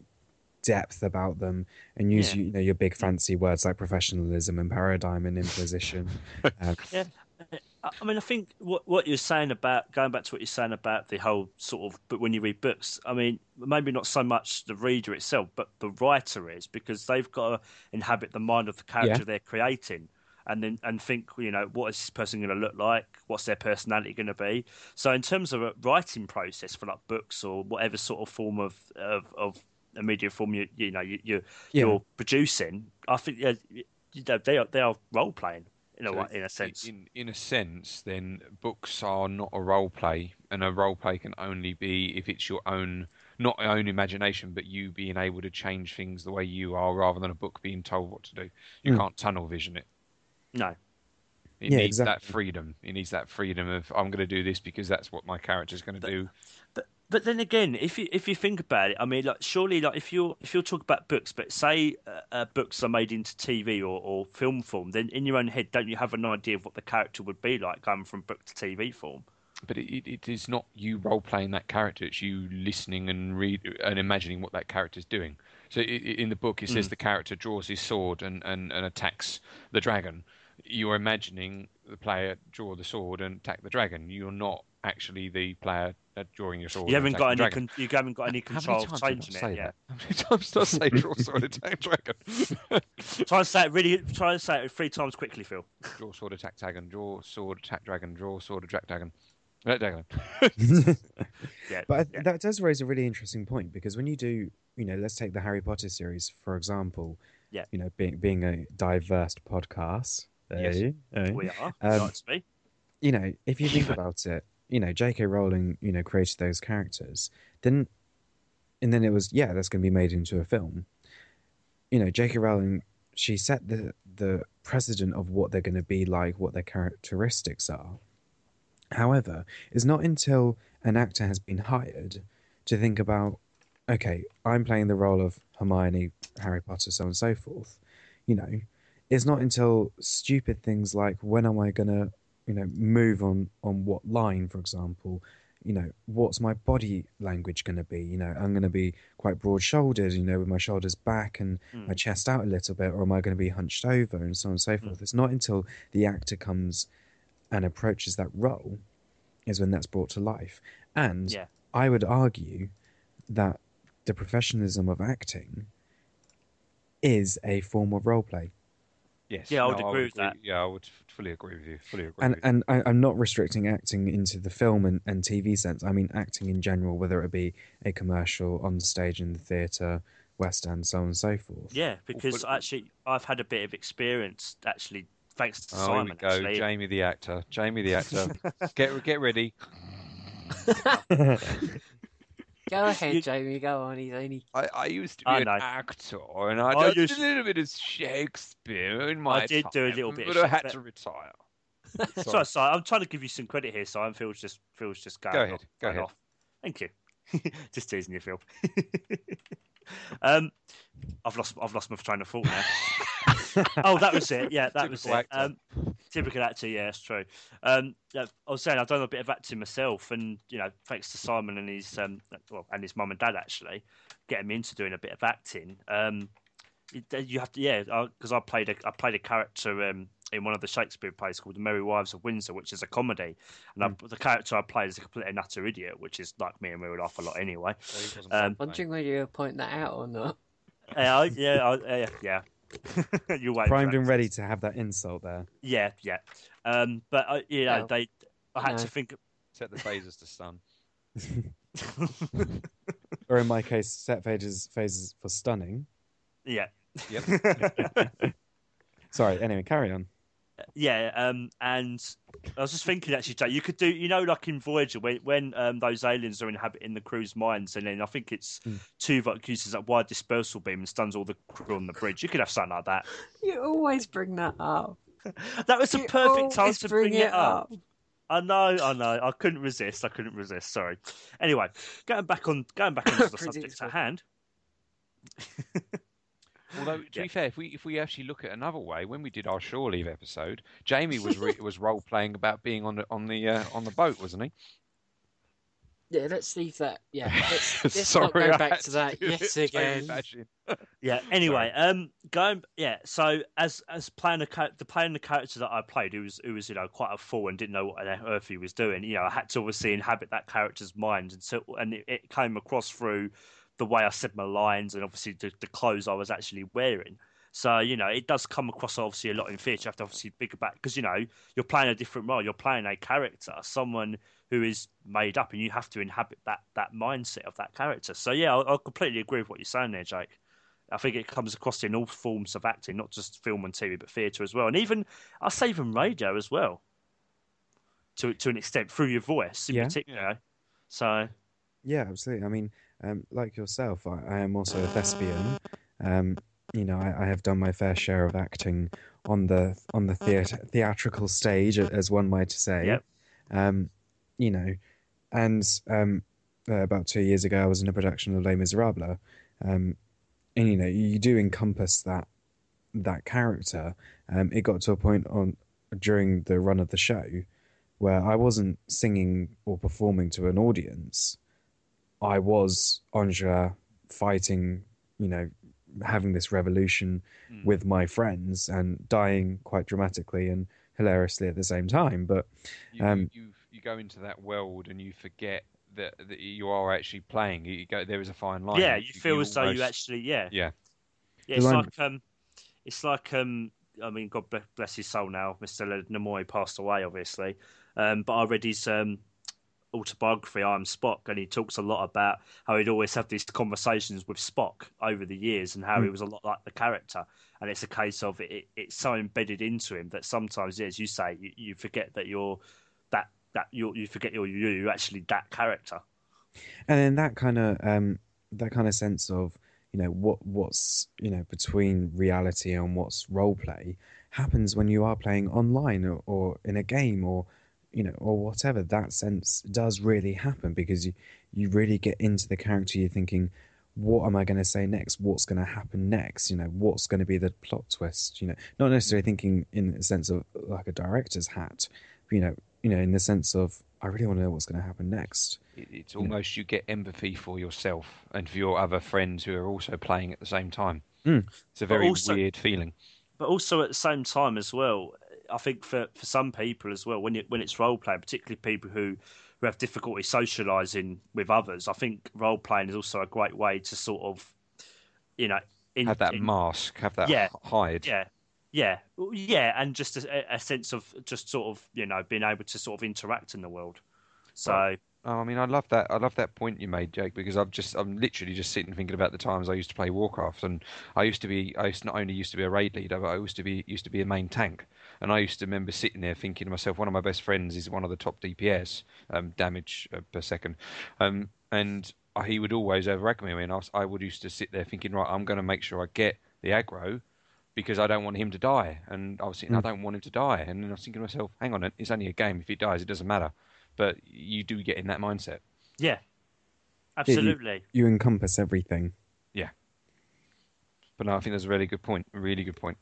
depth about them and use Yeah. you know your big fancy words like professionalism and paradigm and imposition. Um, I I mean, I think what what you're saying about going back to what you're saying about the whole sort of, but when you read books, I mean, maybe not so much the reader itself, but the writer is because they've got to inhabit the mind of the character Yeah. they're creating, and then and think, you know, what is this person going to look like? What's their personality going to be? So, in terms of a writing process for like books or whatever sort of form of of, of a media form you you know you, you Yeah. you're producing, I think yeah, you know, they are they are role playing in a So in a sense. In in a sense, then books are not a role play, and a role play can only be if it's your own, not your own imagination, but you being able to change things the way you are, rather than a book being told what to do. You Mm. can't tunnel vision it. No. It Yeah, needs that freedom. It needs that freedom of I'm going to do this because that's what my character's going to do. But then again, if you if you think about it, I mean, like surely, like if you're if you're talking about books, but say uh, uh, books are made into TV or, or film form, then in your own head, don't you have an idea of what the character would be like going from book to TV form? But it, it, is not you role playing that character. It's you listening and read and imagining what that character's doing. So in the book, it says Mm. the character draws his sword and, and, and attacks the dragon. You're imagining the player draw the sword and attack the dragon. You're not actually the player uh, drawing your sword. You haven't got any attacking the dragon. con- you haven't got any control of times did I changing it. Yeah, that? How many times did I say draw sword attack dragon? try and say it really. Try and say it three times quickly, Phil. draw sword attack dragon. Draw sword attack dragon. Draw sword attack dragon. Uh, dragon. Yeah, But yeah. that does raise a really interesting point because when you do, you know, let's take the Harry Potter series for example. Yeah. You know, being being a diverse podcast. Yes. we are. Um, like to be. You know, if you think about it, you know, J.K. Rowling, you know, created those characters, then, and then it was, yeah, that's going to be made into a film. You know, J.K. Rowling, she set the the precedent of what they're going to be like, what their characteristics are. However, it's not until an actor has been hired to think about, okay, I'm playing the role of Hermione, Harry Potter, so on and so forth. You know, it's not until stupid things like when am I gonna, you know, move on on what line, for example, you know, what's my body language going to be? You know, I'm going to be quite broad shouldered, you know, with my shoulders back and Mm. my chest out a little bit, or am I going to be hunched over and so on and so forth? It's not until the actor comes and approaches that role is when that's brought to life. And Yeah. I would argue that the professionalism of acting is a form of role play. Yes. Yeah, I would no, agree with that. Yeah, I would fully agree with you. Fully agree and with you. and I, I'm not restricting acting into the film and, and TV sense. I mean acting in general, whether it be a commercial, on stage in the theatre, west end, so on and so forth. Yeah, because but- actually, I've had a bit of experience. Actually, thanks to Oh, Simon. here we go. actually, Jamie the actor. Jamie the actor. get get ready. Go ahead, You- Jamie. Go on. He's only. I, I used to be I an know. actor, and I, I did a little bit of Shakespeare in my I did do a little bit of but I had to retire. Sorry, sorry, I'm trying to give you some credit here. Simon Phil's just Phil's just going Go ahead, off, go ahead. off. Thank you. just teasing you, Phil. um, I've lost I've lost my train of thought now. oh, that was it. Yeah, that was it. Um, typical actor. Yeah, that's true. Um, yeah, I was saying I've done a bit of acting myself, and you know, thanks to Simon and his um, well, and his mum and dad actually getting me into doing a bit of acting. Um, you have to, yeah, because I played a I played a character um, in one of the Shakespeare plays called The Merry Wives of Windsor, which is a comedy, and I, the character I played is a complete and utter idiot, which is like me in real life a lot anyway. So he wasn't Um. Wondering whether you'll point that out or not. Yeah, yeah, I, yeah, yeah. you wait. Primed and ready to have that insult there. Yeah, yeah. Um, but uh, you know, Well, they. I had no. to think. Set the phasers to stun. Or in my case, set phases phases for stunning. yeah. Yep. Sorry. Anyway, carry on. Yeah, um, and I was just thinking actually, Jay, you could do, you know, like in Voyager when when um, those aliens are inhabiting the crew's minds, and then I think it's Mm. Tuvok uses that wide dispersal beam and stuns all the crew on the bridge. You could have something like that. You always bring that up. That was a You perfect time to bring, bring it up. I know, I know. I couldn't resist. I couldn't resist. Sorry. Anyway, going back on going back onto the subject at hand. Although to Yeah. be fair, if we if we actually look at another way, when we did our shore leave episode, Jamie was re- was role playing about being on the on the uh, on the boat, wasn't he? Yeah, let's leave that. Yeah, let's, let's Sorry, not go back to that do yet it again. Yeah. Anyway, um, going yeah. So as as playing the the playing the character that I played, who was who was you know quite a fool and didn't know what on earth he was doing. You know, I had to obviously inhabit that character's mind, and so and it, it came across through the way I said my lines and obviously the, the clothes I was actually wearing. So you know, it does come across obviously a lot in theatre. You have to obviously think about because you know you're playing a different role. You're playing a character, someone who is made up, and you have to inhabit that that mindset of that character. So yeah, I, I completely agree with what you're saying there, Jake. I think it comes across in all forms of acting, not just film and TV, but theatre as well, and even I say even radio as well, to to an extent through your voice in Yeah. particular. So Yeah, absolutely. I mean, um, like yourself, I, I am also a thespian. Um, you know, I, I have done my fair share of acting on the on the theatrical stage, as one might say. Yep. Um, you know, and um, uh, about two years ago, I was in a production of Les Miserables, um, and you know, you do encompass that that character. Um, it got to a point on during the run of the show where I wasn't singing or performing to an audience. I was Enjolras fighting, you know, having this revolution Mm. with my friends and dying quite dramatically and hilariously at the same time. But You, Um, you you go into that world and you forget that, that you are actually playing. You go there is a fine line. yeah, you feel as though you actually yeah Yeah. yeah. It's like um, it's like um. I mean, God bless- bless his soul now. Mr. Leonard Nimoy passed away, obviously. Um, but I read his um, autobiography, I Am Spock, and he talks a lot about how he'd always have these conversations with Spock over the years and how he Mm. was a lot like the character. And it's a case of it, it, it's so embedded into him that sometimes, as you say, you, you forget that you're that that you you forget you're you, you're actually that character. and then that kind of um, that kind of sense of you know what what's you know between reality and what's role play happens when you are playing online or, or in a game or you know or whatever that sense does really happen because you you really get into the character you're thinking what am i going to say next what's going to happen next you know what's going to be the plot twist you know not necessarily thinking in the sense of like a director's hat you know you know in the sense of I really want to know what's going to happen next. It's almost you get empathy for yourself and for your other friends who are also playing at the same time. Mm. It's a very also- weird feeling. but also at the same time as well, I think for, for some people as well, when it, when it's role playing, particularly people who, who have difficulty socialising with others, I think role playing is also a great way to sort of, you know, in, Have that in- mask, have that Yeah. hide. yeah, yeah, yeah, and just a, a sense of just sort of you know being able to sort of interact in the world. So Well, Oh, I mean, I love that. I love that point you made, Jake, because I've just, I'm literally just sitting thinking about the times I used to play Warcraft, and I used to be, I used not only used to be a raid leader, but I used to be, used to be a main tank, and I used to remember sitting there thinking to myself, one of my best friends is one of the top DPS, um, damage uh, per second, um, and he would always overrag me, and I, was, I would used to sit there thinking, right, I'm going to make sure I get the aggro. Because I don't want him to die, and I was thinking I don't want him to die, and then I was thinking to myself, "Hang on, it's only a game. If he dies, it doesn't matter." But you do get in that mindset. yeah, absolutely. You encompass everything. Yeah. But no, I think that's a really good point. A really good point.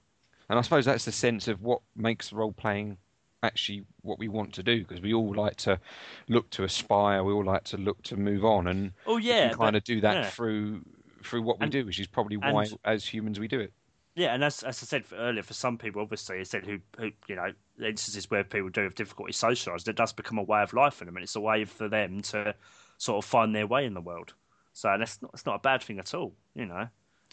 And I suppose that's the sense of what makes role playing actually what we want to do because we all like to look to aspire. We all like to look to move on, and Oh we yeah, kind of do that yeah. through through what we And- do, which is probably why, and- as humans, we do it. Yeah, and as, as I said earlier, for some people, obviously, I said who, who you know, instances where people do have difficulty socialising, it does become a way of life for them, and it's a way for them to sort of find their way in the world. So that's not, it's not a bad thing at all, you know,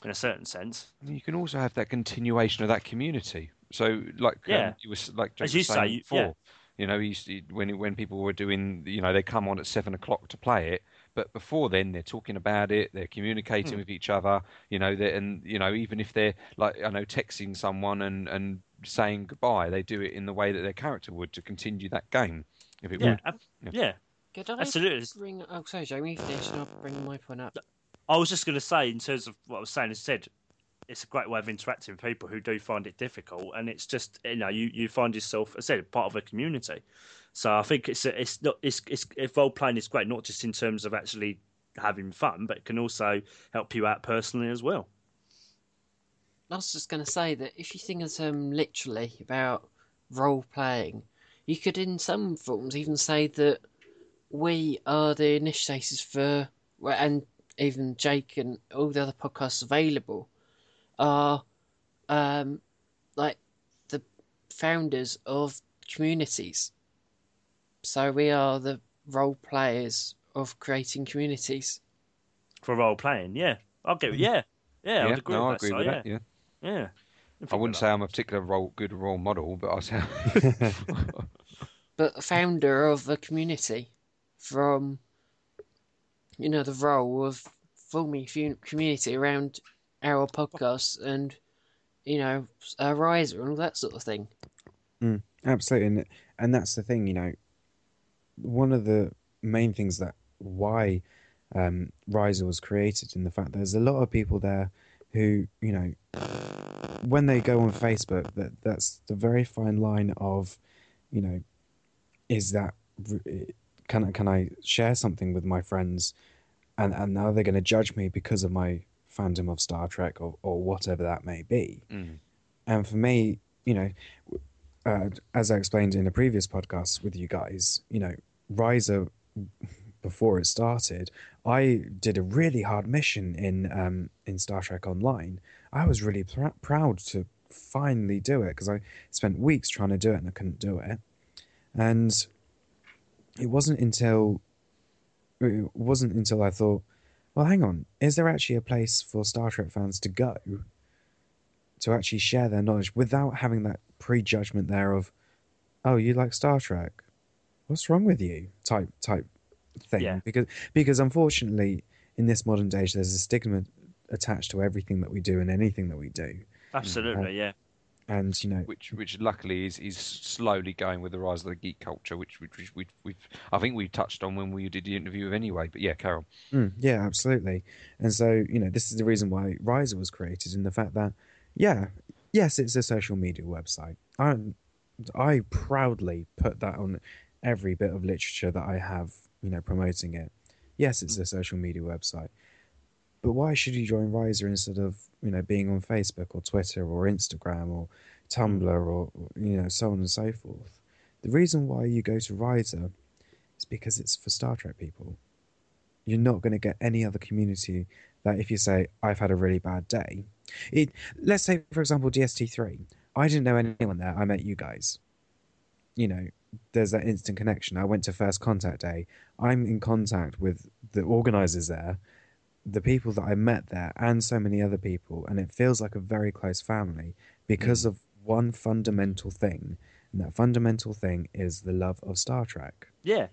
in a certain sense. You can also have that continuation of that community. So, like Yeah. um, you was like Jake As you was saying say, before, yeah. you know, he used to, when when people were doing, you know, they come on at seven o'clock to play it, but before then they're talking about it, they're communicating Hmm. with each other, you know, they're, and you know, even if they're like I know texting someone and and saying goodbye, they do it in the way that their character would to continue that game. If it Yeah, would, ab- Yeah. yeah. Could I Absolutely. bring? Oh, sorry, Jamie. Finish, and I'll bring my point up. I was just going to say, in terms of what I was saying, I said it's a great way of interacting with people who do find it difficult, and it's just you know you, you find yourself, as I said, part of a community. So I think it's it's not it's it's if role playing is great, not just in terms of actually having fun, but can also help you out personally as well. I was just going to say that if you think of them literally about role playing, you could, in some forms, even say that we are the initiators for, and even Jake and all the other podcasts available are um, like the founders of communities. So we are the role players of creating communities. For role playing, yeah, I'll get yeah, yeah, I would agree no, with that. agree so, with yeah, that. Yeah, yeah. I wouldn't say I'm a particular role good role model, but I say but founder of a community from you know the role of forming community around our podcast and you know a Risa and all that sort of thing Absolutely, and and that's the thing, you know. One of the main things that why um, Risa was created, in the fact there's a lot of people there who, you know, when they go on Facebook, that that's the very fine line of, you know, is that can I can I share something with my friends, and and now they're going to judge me because of my fandom of Star Trek or or whatever that may be, Mm. and for me, you know uh, as I explained in a previous podcast with you guys, you know, Risa, before it started, I did a really hard mission in um, in Star Trek Online. I was really pr- proud to finally do it because I spent weeks trying to do it and I couldn't do it. And it wasn't until it wasn't until I thought, well, hang on, is there actually a place for Star Trek fans to go to actually share their knowledge without having that prejudgment there of, oh, you like Star Trek, what's wrong with you? Type type thing. Yeah. Because because unfortunately, in this modern age, there's a stigma attached to everything that we do and anything that we do. Absolutely, uh, yeah. And you know, which which luckily is, is slowly going with the rise of the geek culture, which which, which we we've I think we touched on when we did the interview anyway. But yeah, Carol. Mm, yeah, absolutely. And so, you know, this is the reason why Risa was created in the fact that, yeah, yes, it's a social media website. I, I proudly put that on every bit of literature that I have, you know, promoting it. Yes, it's a social media website. But why should you join Risa instead of, you know, being on Facebook or Twitter or Instagram or Tumblr or, you know, so on and so forth? The reason why you go to Risa is because it's for Star Trek people. You're not going to get any other community that if you say I've had a really bad day, it. Let's say for example DST3. I didn't know anyone there. I met you guys. You know, there's that instant connection. I went to first contact day. I'm in contact with the organizers there, the people that I met there, and so many other people, and it feels like a very close family because of one fundamental thing, and that fundamental thing is the love of Star Trek. Yeah,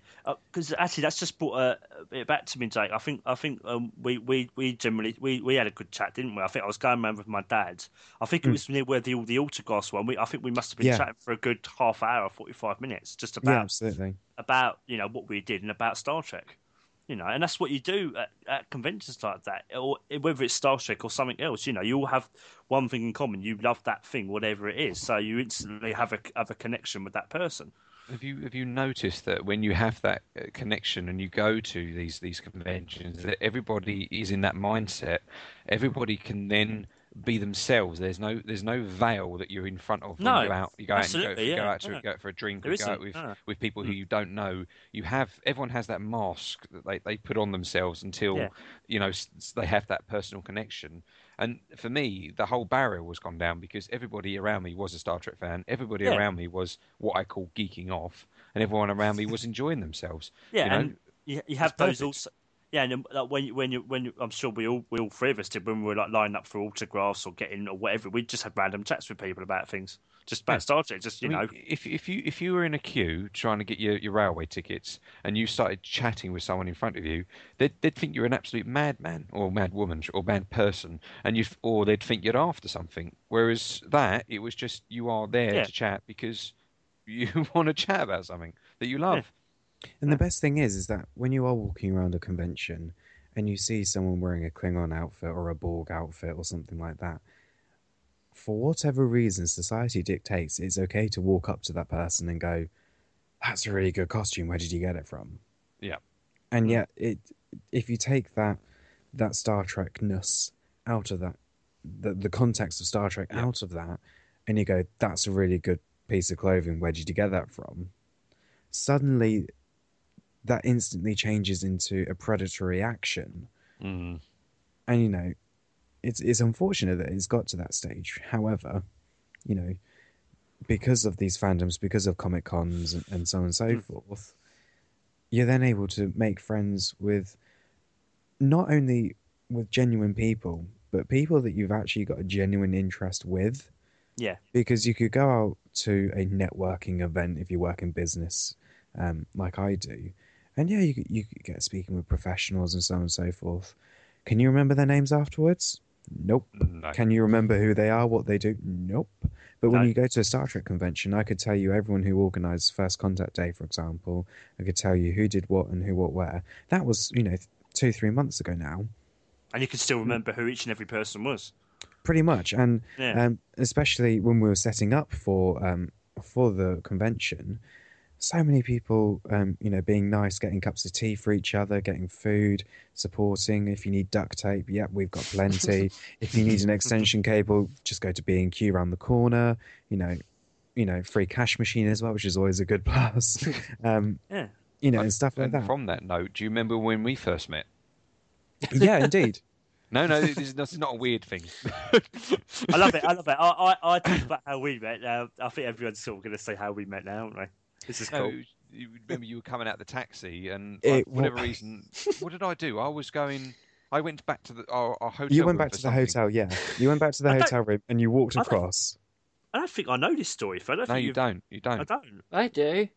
because actually that's just brought uh, it back to me, Jake. I think I think um, we, we, we generally we, we had a good chat, didn't we? I think I was going around with my dad. I think it Mm. was near where the the autographs one. We, I think we must have been Yeah. chatting for a good half hour, forty five minutes, just Yeah, about absolutely. about you know what we did and about Star Trek. You know, and that's what you do at, at conventions like that, or whether it's Star Trek or something else. You know, you all have one thing in common: you love that thing, whatever it is. So you instantly have a have a connection with that person. Have you have you noticed that when you have that uh, connection and you go to these these conventions, that everybody is in that mindset. Everybody can then be themselves. There's no there's no veil that you're in front of No, you go out. You go out go, you go out to yeah. go out for a drink There or go out with no. with people Mm. who you don't know. You have everyone has that mask that they, they put on themselves until Yeah. you know they have that personal connection. And for me, the whole barrier was gone down because everybody around me was a Star Trek fan. Everybody Yeah. around me was what I call geeking off, and everyone around me was enjoying themselves. Yeah, you know? and you, you have those perfect. also. Yeah, and like, when when you when you, I'm sure we all we all three of us did when we were like lining up for autographs or getting or whatever. We just had random chats with people about things, just about Yeah. Star Trek. Just you I mean, know, if if you if you were in a queue trying to get your, your railway tickets and you started chatting with someone in front of you, they'd, they'd think you're an absolute madman or mad woman or mad person, and you or they'd think you're after something. Whereas that it was just you are there Yeah. to chat because you want to chat about something that you love. And the best thing is, is that when you are walking around a convention and you see someone wearing a Klingon outfit or a Borg outfit or something like that, for whatever reason society dictates, it's okay to walk up to that person and go, "That's a really good costume. Where did you get it from?" Yeah. And mm. yet, it if you take that that Star Trekness out of that, the the context of Star Trek Yeah. out of that, and you go, "That's a really good piece of clothing. Where did you get that from?" Suddenly, that instantly changes into a predatory action. Mm. And you know, it's it's unfortunate that it's got to that stage. However, you know, because of these fandoms, because of comic cons and, and so on and so Mm. forth, you're then able to make friends with not only with genuine people, but people that you've actually got a genuine interest with. yeah, Because you could go out to a networking event if you work in business, um, like I do, and yeah, you could, you get speaking with professionals and so on and so forth. Can you remember their names afterwards? Nope. No. Can you remember who they are, what they do? Nope. But when No. you go to a Star Trek convention, I could tell you everyone who organised First Contact Day, for example. I could tell you who did what and who what where. That was, you know, two, three months ago now, and you can still remember who each and every person was. pretty much. And Yeah, um, especially when we were setting up for um, for the convention, so many people, um, you know, being nice, getting cups of tea for each other, getting food, supporting. If you need duct tape, yep, we've got plenty. if you need an extension cable, just go to B and Q around the corner. You know, you know, free cash machine as well, which is always a good plus. um, yeah. you know, and stuff like And that. from that note, do you remember when we first met? yeah, indeed. No, no, this is, this is not a weird thing. I love it. I love it. I I, I talk about how we met. Now I think everyone's sort of going to say how we met now, aren't they? This is No, cool. you remember you were coming out of the taxi, and It for whatever wa- reason, what did I do? I was going. I went back to the our, our hotel. You went back to the something. hotel, yeah. You went back to the I hotel room and you walked I don't- across. I don't think I know this story, Phil. I No, you you've- don't. You don't. I don't. I do.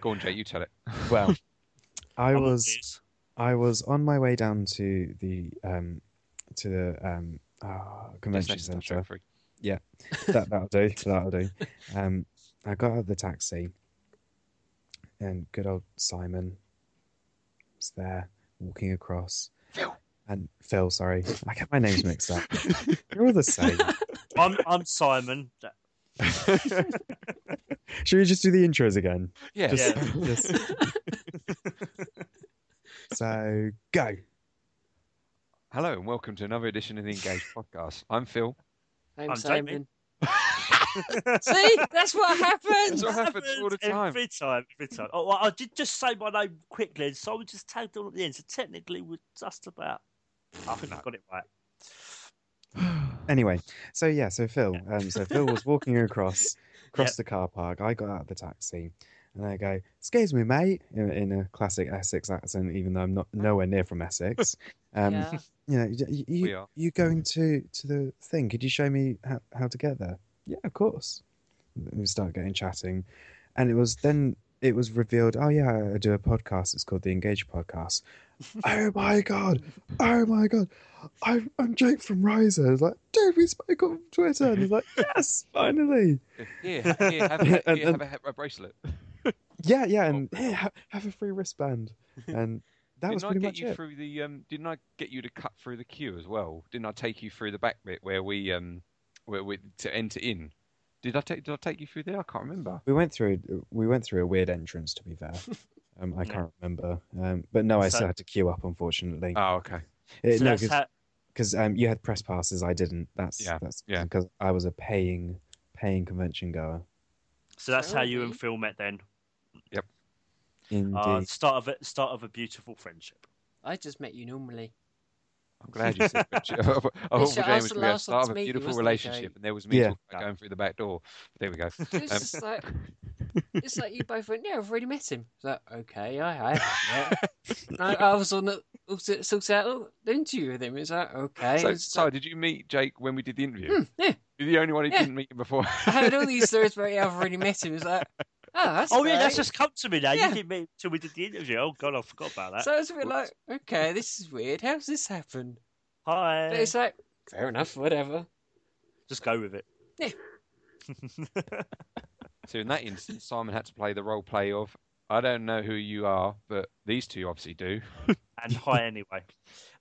Go on, Jay. You tell it. Well, I I'm was. I was on my way down to the um to the um ah, convention centre. Star Trek That that'll do. That'll do. Um, I got out of the taxi, and good old Simon was there walking across. Phil. And Phil, sorry, I get my names mixed up. You're all the same. I'm I'm Simon. Should we just do the intros again? Yeah. Just, Yeah. just... so go. Hello and welcome to another edition of the Engaged podcast. I'm Phil. I'm, I'm Jamie. Simon. See, that's what happens. That's what happens all the time. Every time, every time. Oh, well, I did just say my name quickly, and so I just tagged on at the end. So technically, we're just about. I think I got it right. Anyway, so yeah, so Phil, um, so Phil was walking across across the car park. I got out of the taxi, and I go, "Excuse me, mate," in, in a classic Essex accent, even though I'm not nowhere near from Essex. Um, Yeah. You know, you, We you, are. you going to to the thing? Could you show me how, how to get there? Yeah, of course. We start getting chatting, and it was then it was revealed. Oh yeah, I do a podcast. It's called the Engage Podcast. oh my god! Oh my god! I'm I'm Jake from Risa. It's like, dude, we spoke on Twitter, and he's like, yes, finally. Here, ha- here, have, a, And- here, have and- a, a bracelet. Yeah, yeah, and here, ha- have a free wristband, and that didn't was I pretty get much you it. through the? Um, didn't I get you to cut through the queue as well? Didn't I take you through the back bit where we um, where we to enter in? Did I take? Did I take you through there? I can't remember. We went through we went through a weird entrance. To be fair, um, I can't remember. Um, but no, I So- still had to queue up. Unfortunately, Oh, okay. It- So no, that's how. because um, you had press passes. I didn't. That's Yeah, that's yeah. because I was a paying paying convention goer. So that's how you and Phil met then. Yep. Indeed. Uh, start of a start of a beautiful friendship. I just met you normally. I'm glad you said that. I thought I was James the would be a start of a meet you, beautiful relationship, Jake? and there was me Yeah. talking about going through the back door. But there we go. It's Um, like it's like you both went, yeah, I've already met him. It's like, okay, I have. Yeah. I, I was on the also sorts out the interview with him. It's like, okay. so, it's so like, did you meet Jake when we did the interview? hmm, yeah. You're the only one who Yeah. didn't meet him before. I heard all these stories about yeah, I've already met him. It's like, oh, that's Oh yeah, that's just come to me now. Yeah. You didn't meet till we did the interview. Oh god, I forgot about that. So it's a bit like, okay, this is weird. How's this happen? Hi. But it's like, fair enough, whatever. Just go with it. Yeah. So in that instance, Simon had to play the role play of I don't know who you are, but these two obviously do. and hi anyway.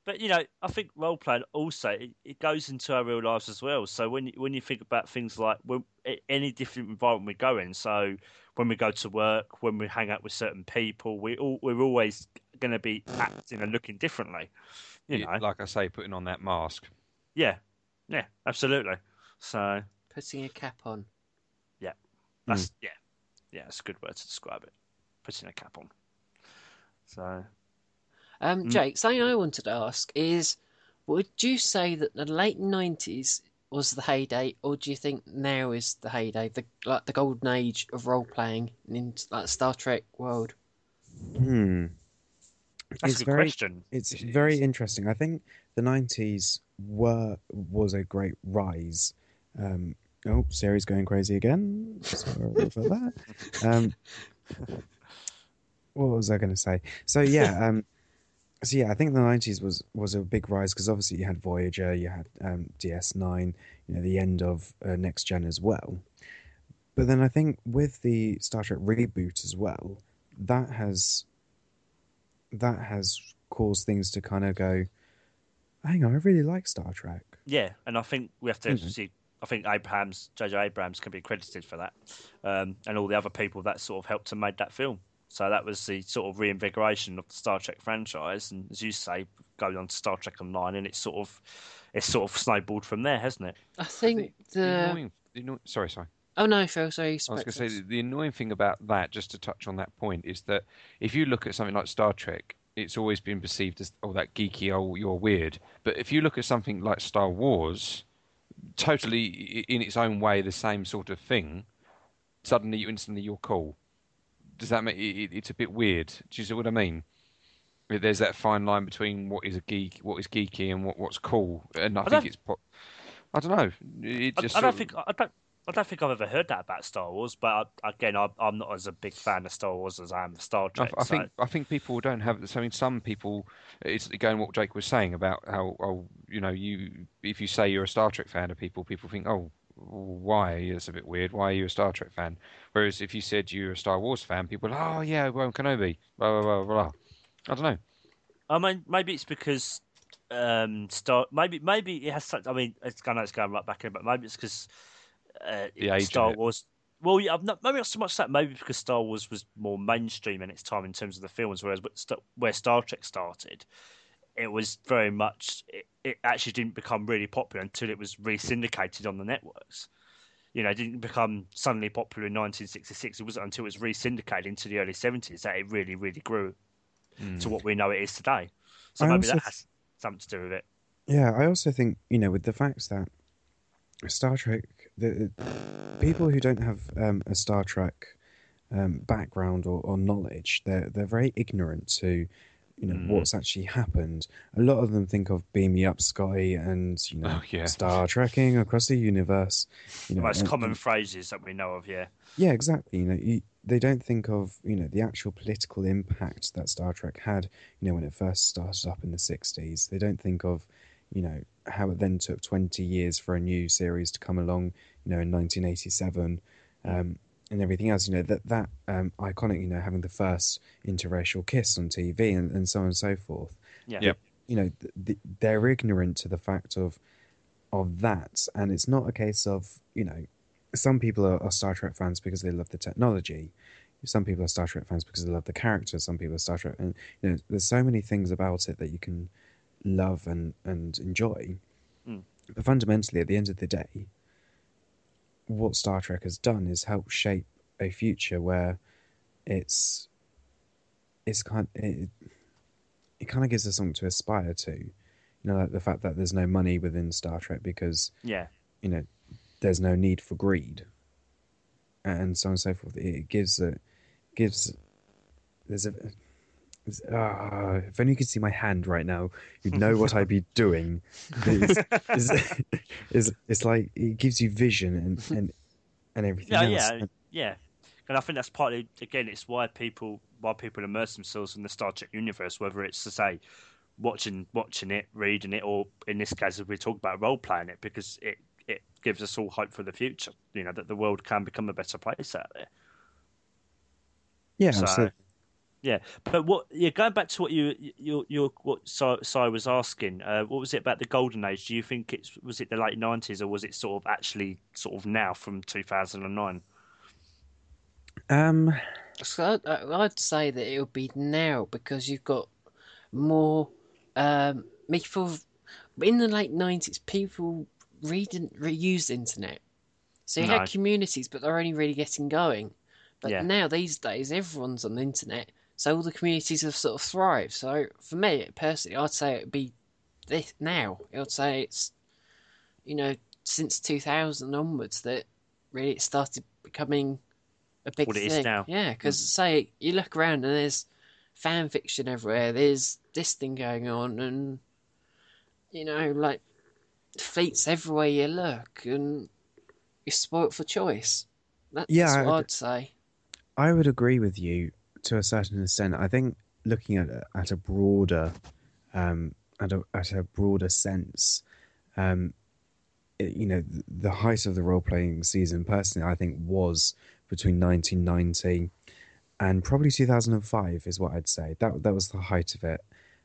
But you know, I think role playing also it, it goes into our real lives as well. So when you, when you think about things like when any different environment we go in, so when we go to work, when we hang out with certain people, we all we're always going to be acting and looking differently. You know, like I say, putting on that mask. yeah, yeah, absolutely. So Putting a cap on. Yeah, that's hmm. yeah, yeah, it's a good word to describe it. Putting a cap on. So Um, Mm. Jake, something I wanted to ask is, would you say that the late nineties was the heyday, or do you think now is the heyday, the like the golden age of role playing in like Star Trek world? Hmm. that's It's a good very question. It's It very is. interesting. I think the nineties were was a great rise. Um, oh, Siri's going crazy again. Sorry for that. Um, what was I going to say? So yeah, um, so yeah, I think the nineties was was a big rise because obviously you had Voyager, you had um, DS Nine, you know, the end of uh, Next Gen as well. But then I think with the Star Trek reboot as well, that has that has caused things to kind of go. Hang on, I really like Star Trek. Yeah, and I think we have to Mhm. see. I think Abrams, JJ Abrams, can be credited for that, um, and all the other people that sort of helped to make that film. So that was the sort of reinvigoration of the Star Trek franchise, and as you say, going on to Star Trek Online, and it's sort of it's sort of snowballed from there, hasn't it? I think The the annoying, the anno- sorry, sorry. oh no, Phil, sorry, you I was going to say the, the annoying thing about that, just to touch on that point, is that if you look at something like Star Trek, it's always been perceived as oh that geeky, oh you're weird. But if you look at something like Star Wars, totally in its own way the same sort of thing, suddenly you instantly you're cool. Does that make it, it- it's a bit weird? Do you see what I mean? There's that fine line between what is a geek, what is geeky, and what, what's cool, and I, think it's. Po- I don't know. It I, just I sort don't of- think I don't. I don't think I've ever heard that about Star Wars, but I, again, I, I'm not as a big fan of Star Wars as I am of Star I, Trek. I so- think I think people don't have. I mean, some people. It's going what Jake was saying about how, oh, you know, you if you say you're a Star Trek fan of people, people think, oh, why? It's a bit weird. Why are you a Star Trek fan? Whereas if you said you're a Star Wars fan, people, are, oh yeah, well, Kenobi, blah blah blah blah. I don't know. I mean, maybe it's because um, Star. Maybe maybe it has such. I mean, it's, I know it's going right back in, but maybe it's because uh, The age of Star. Wars. Well, yeah, not, maybe not so much that. Maybe because Star Wars was more mainstream in its time in terms of the films, whereas where Star Trek started, it was very much. It, it actually didn't become really popular until it was re-syndicated on the networks. you know, it didn't become suddenly popular in 1966. It wasn't until it was re-syndicated into the early 70s that it really, really grew to what we know it is today. So I maybe that th- has something to do with it. Yeah, I also think you know with the fact that Star Trek, the, the people who don't have um, a Star Trek um, background or, or knowledge, they're they're very ignorant to you know Mm. what's actually happened. A lot of them think of "Beam Me Up, Scotty" and you know Oh, yeah. Star Trekking across the universe. You The know, most and- common and- phrases that we know of, yeah. yeah, exactly. You know, you, they don't think of you know the actual political impact that Star Trek had. You know, when it first started up in the '60s, they don't think of you know how it then took 20 years for a new series to come along. You know, in 1987, um, and everything else. You know that that um, iconic. You know, having the first interracial kiss on TV and, and so on and so forth. Yeah. Yep. You know, th- th- they're ignorant to the fact of of that, and it's not a case of you know some people are, are Star Trek fans because they love the technology. Some people are Star Trek fans because they love the characters. Some people are Star Trek, and you know, there's so many things about it that you can love and and enjoy. Mm. But fundamentally, at the end of the day, what Star Trek has done is help shape a future where it's it's kind it, it kind of gives us something to aspire to. You know, like the fact that there's no money within Star Trek because Yeah. you know, there's no need for greed, and so on and so forth. It gives a gives there's a ah, if only you could see my hand right now, you'd know what I'd be doing. It's, it's, it's, it's like it gives you vision and and, and everything Yeah, else. yeah, And- yeah. And I think that's partly again, it's why people why people immerse themselves in the Star Trek universe, whether it's to say watching watching it, reading it, or in this case, as we talk about role playing it, because it it gives us all hope for the future. You know that the world can become a better place out there. yeah, So- absolutely. Yeah, but what? Yeah, going back to what you you you what Si, Si was asking, uh, what was it about the golden age? Do you think it's was it the late nineties or was it sort of actually sort of now from two thousand and nine? Um, So I'd, I'd say that it would be now because you've got more um, people in the late nineties. People reading reused the internet, so you No. had communities, but they're only really getting going. But Yeah. now these days, everyone's on the internet, so all the communities have sort of thrived. So for me personally, I'd say it'd be this now. I'd say it's you know since two thousand onwards that really it started becoming a big What it thing. is now. Yeah, because mm. say you look around and there's fan fiction everywhere. There's this thing going on, and you know, like fleets everywhere you look, and you're spoilt for choice. That's Yeah, what I- I'd say. I would agree with you to a certain extent. I think looking at at a broader, um, at a at a broader sense, um, it- you know, th- the height of the role playing season, personally, I think was between 1990 and probably 2005 is what I'd say. That that was the height of it.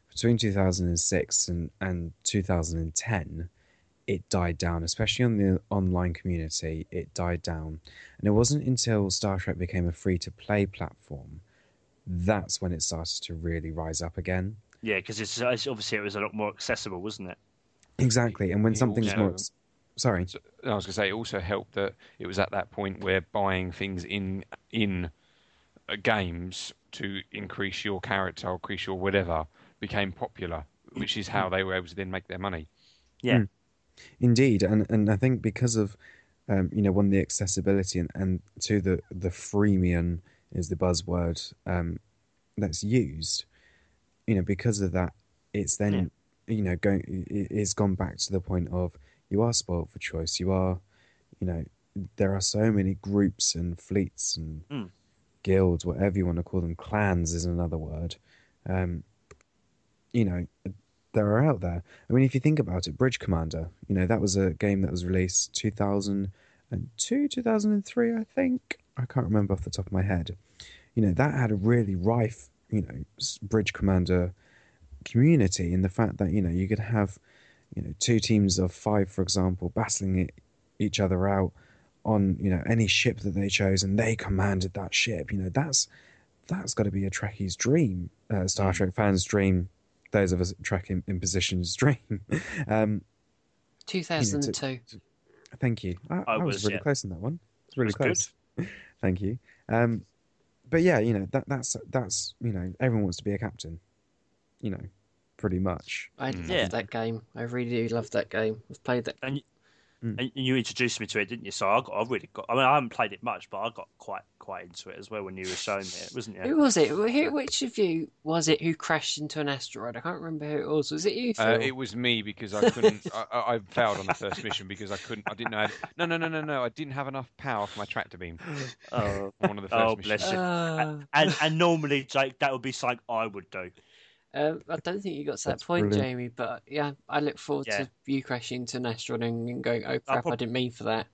Between 2006 and and 2010, it died down, especially on the online community. It died down. And it wasn't until Star Trek became a free to play platform that's when it started to really rise up again. Yeah, because it's, it's obviously it was a lot more accessible, wasn't it? Exactly. And when It something's also- more. Sorry. So, I was going to say it also helped that it was at that point where buying things in in uh, games to increase your character or increase your whatever became popular, which is how they were able to then make their money. Yeah, Mm. Indeed. And, and I think because of, um, you know, one, the accessibility and, and two, the, the freemium is the buzzword um, that's used, you know, because of that, it's then, you know, going, it- it's gone back to the point of you are spoilt for choice. You are, you know, there are so many groups and fleets and Mm. guilds, whatever you want to call them. Clans is another word. Um, you know, that are out there. I mean, if you think about it, Bridge Commander, you know, that was a game that was released 2002, 2003, I think. I can't remember off the top of my head. You know, that had a really rife, you know, Bridge Commander community in the fact that, you know, you could have, you know, two teams of five, for example, battling it, each other out on, you know, any ship that they chose and they commanded that ship. You know, that's that's got to be a Trekkie's dream, uh, Star Trek fans' dream, those of us Trek in, in position's dream. um, 2002. Thank you. I, I I was, was, really yeah. close on that one. It's really That's close. Thank you. Um, but yeah, you know that that's that's you know everyone wants to be a captain. You know, pretty much. I Mm. love that game. I really do love that game. I've played that. And Mm. and you introduced me to it, didn't you? So I got, I really got. I mean, I haven't played it much, but I got quite, quite into it as well when you were showing me it, wasn't you? Who was it? Who, which of you was it who crashed into an asteroid? I can't remember who it was. Was it you, Phil? Uh, it was me because I couldn't. I, I I failed on the first mission because I couldn't. I didn't know. No, no, no, no, no. I didn't have enough power for my tractor beam. Oh, on One of the first oh, missions. bless you. Ah. and and normally, Jake, that would be something I would do. Um, I don't think you got to that That's point, brilliant. Jamie, but yeah, I look forward Yeah. to you crashing into an asteroid and going, oh crap, I didn't mean for that.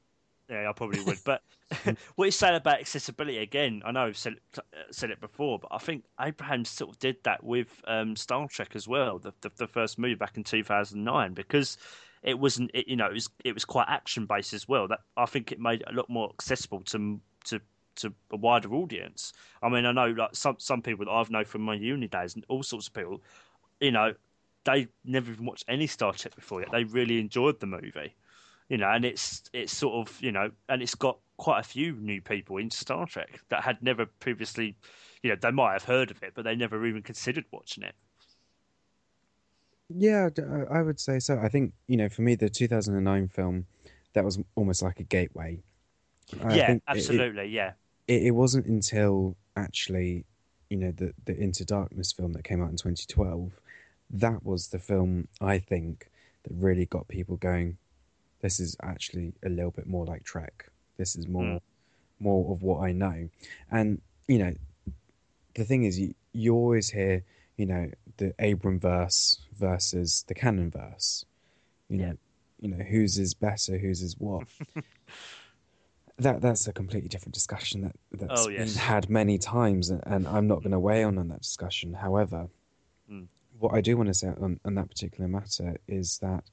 Yeah, I probably would. But what you said about accessibility again? I know I've said it, uh, said it before, but I think Abrams sort of did that with um, Star Trek as well, the, the the first movie back in two thousand nine, because it wasn't, it, you know, it was it was quite action based as well. That I think it made it a lot more accessible to to to a wider audience. I mean, I know like some some people that I've known from my uni days and all sorts of people, you know, they never even watched any Star Trek before yet. They really enjoyed the movie you know, and it's it's sort of you know, and it's got quite a few new people into Star Trek that had never previously, you know, they might have heard of it, but they never even considered watching it. Yeah, uh, I would say so. I think you know, for me, the 2009 film that was almost like a gateway. I yeah, think it- absolutely, yeah, it, it wasn't until actually, you know, the the Into Darkness film that came out in 2012, that was the film I think that really got people going. This is actually a little bit more like Trek. This is more, Mm. more of what I know, and you know, the thing is, you you always hear, you know, the Abram verse versus the canon verse. You know, Yeah. you know whose is better, whose is what. that that's a completely different discussion that that's Oh, yes. been had many times, and, and I'm not going to weigh on on that discussion. However, Mm. what I do want to say on, on that particular matter is that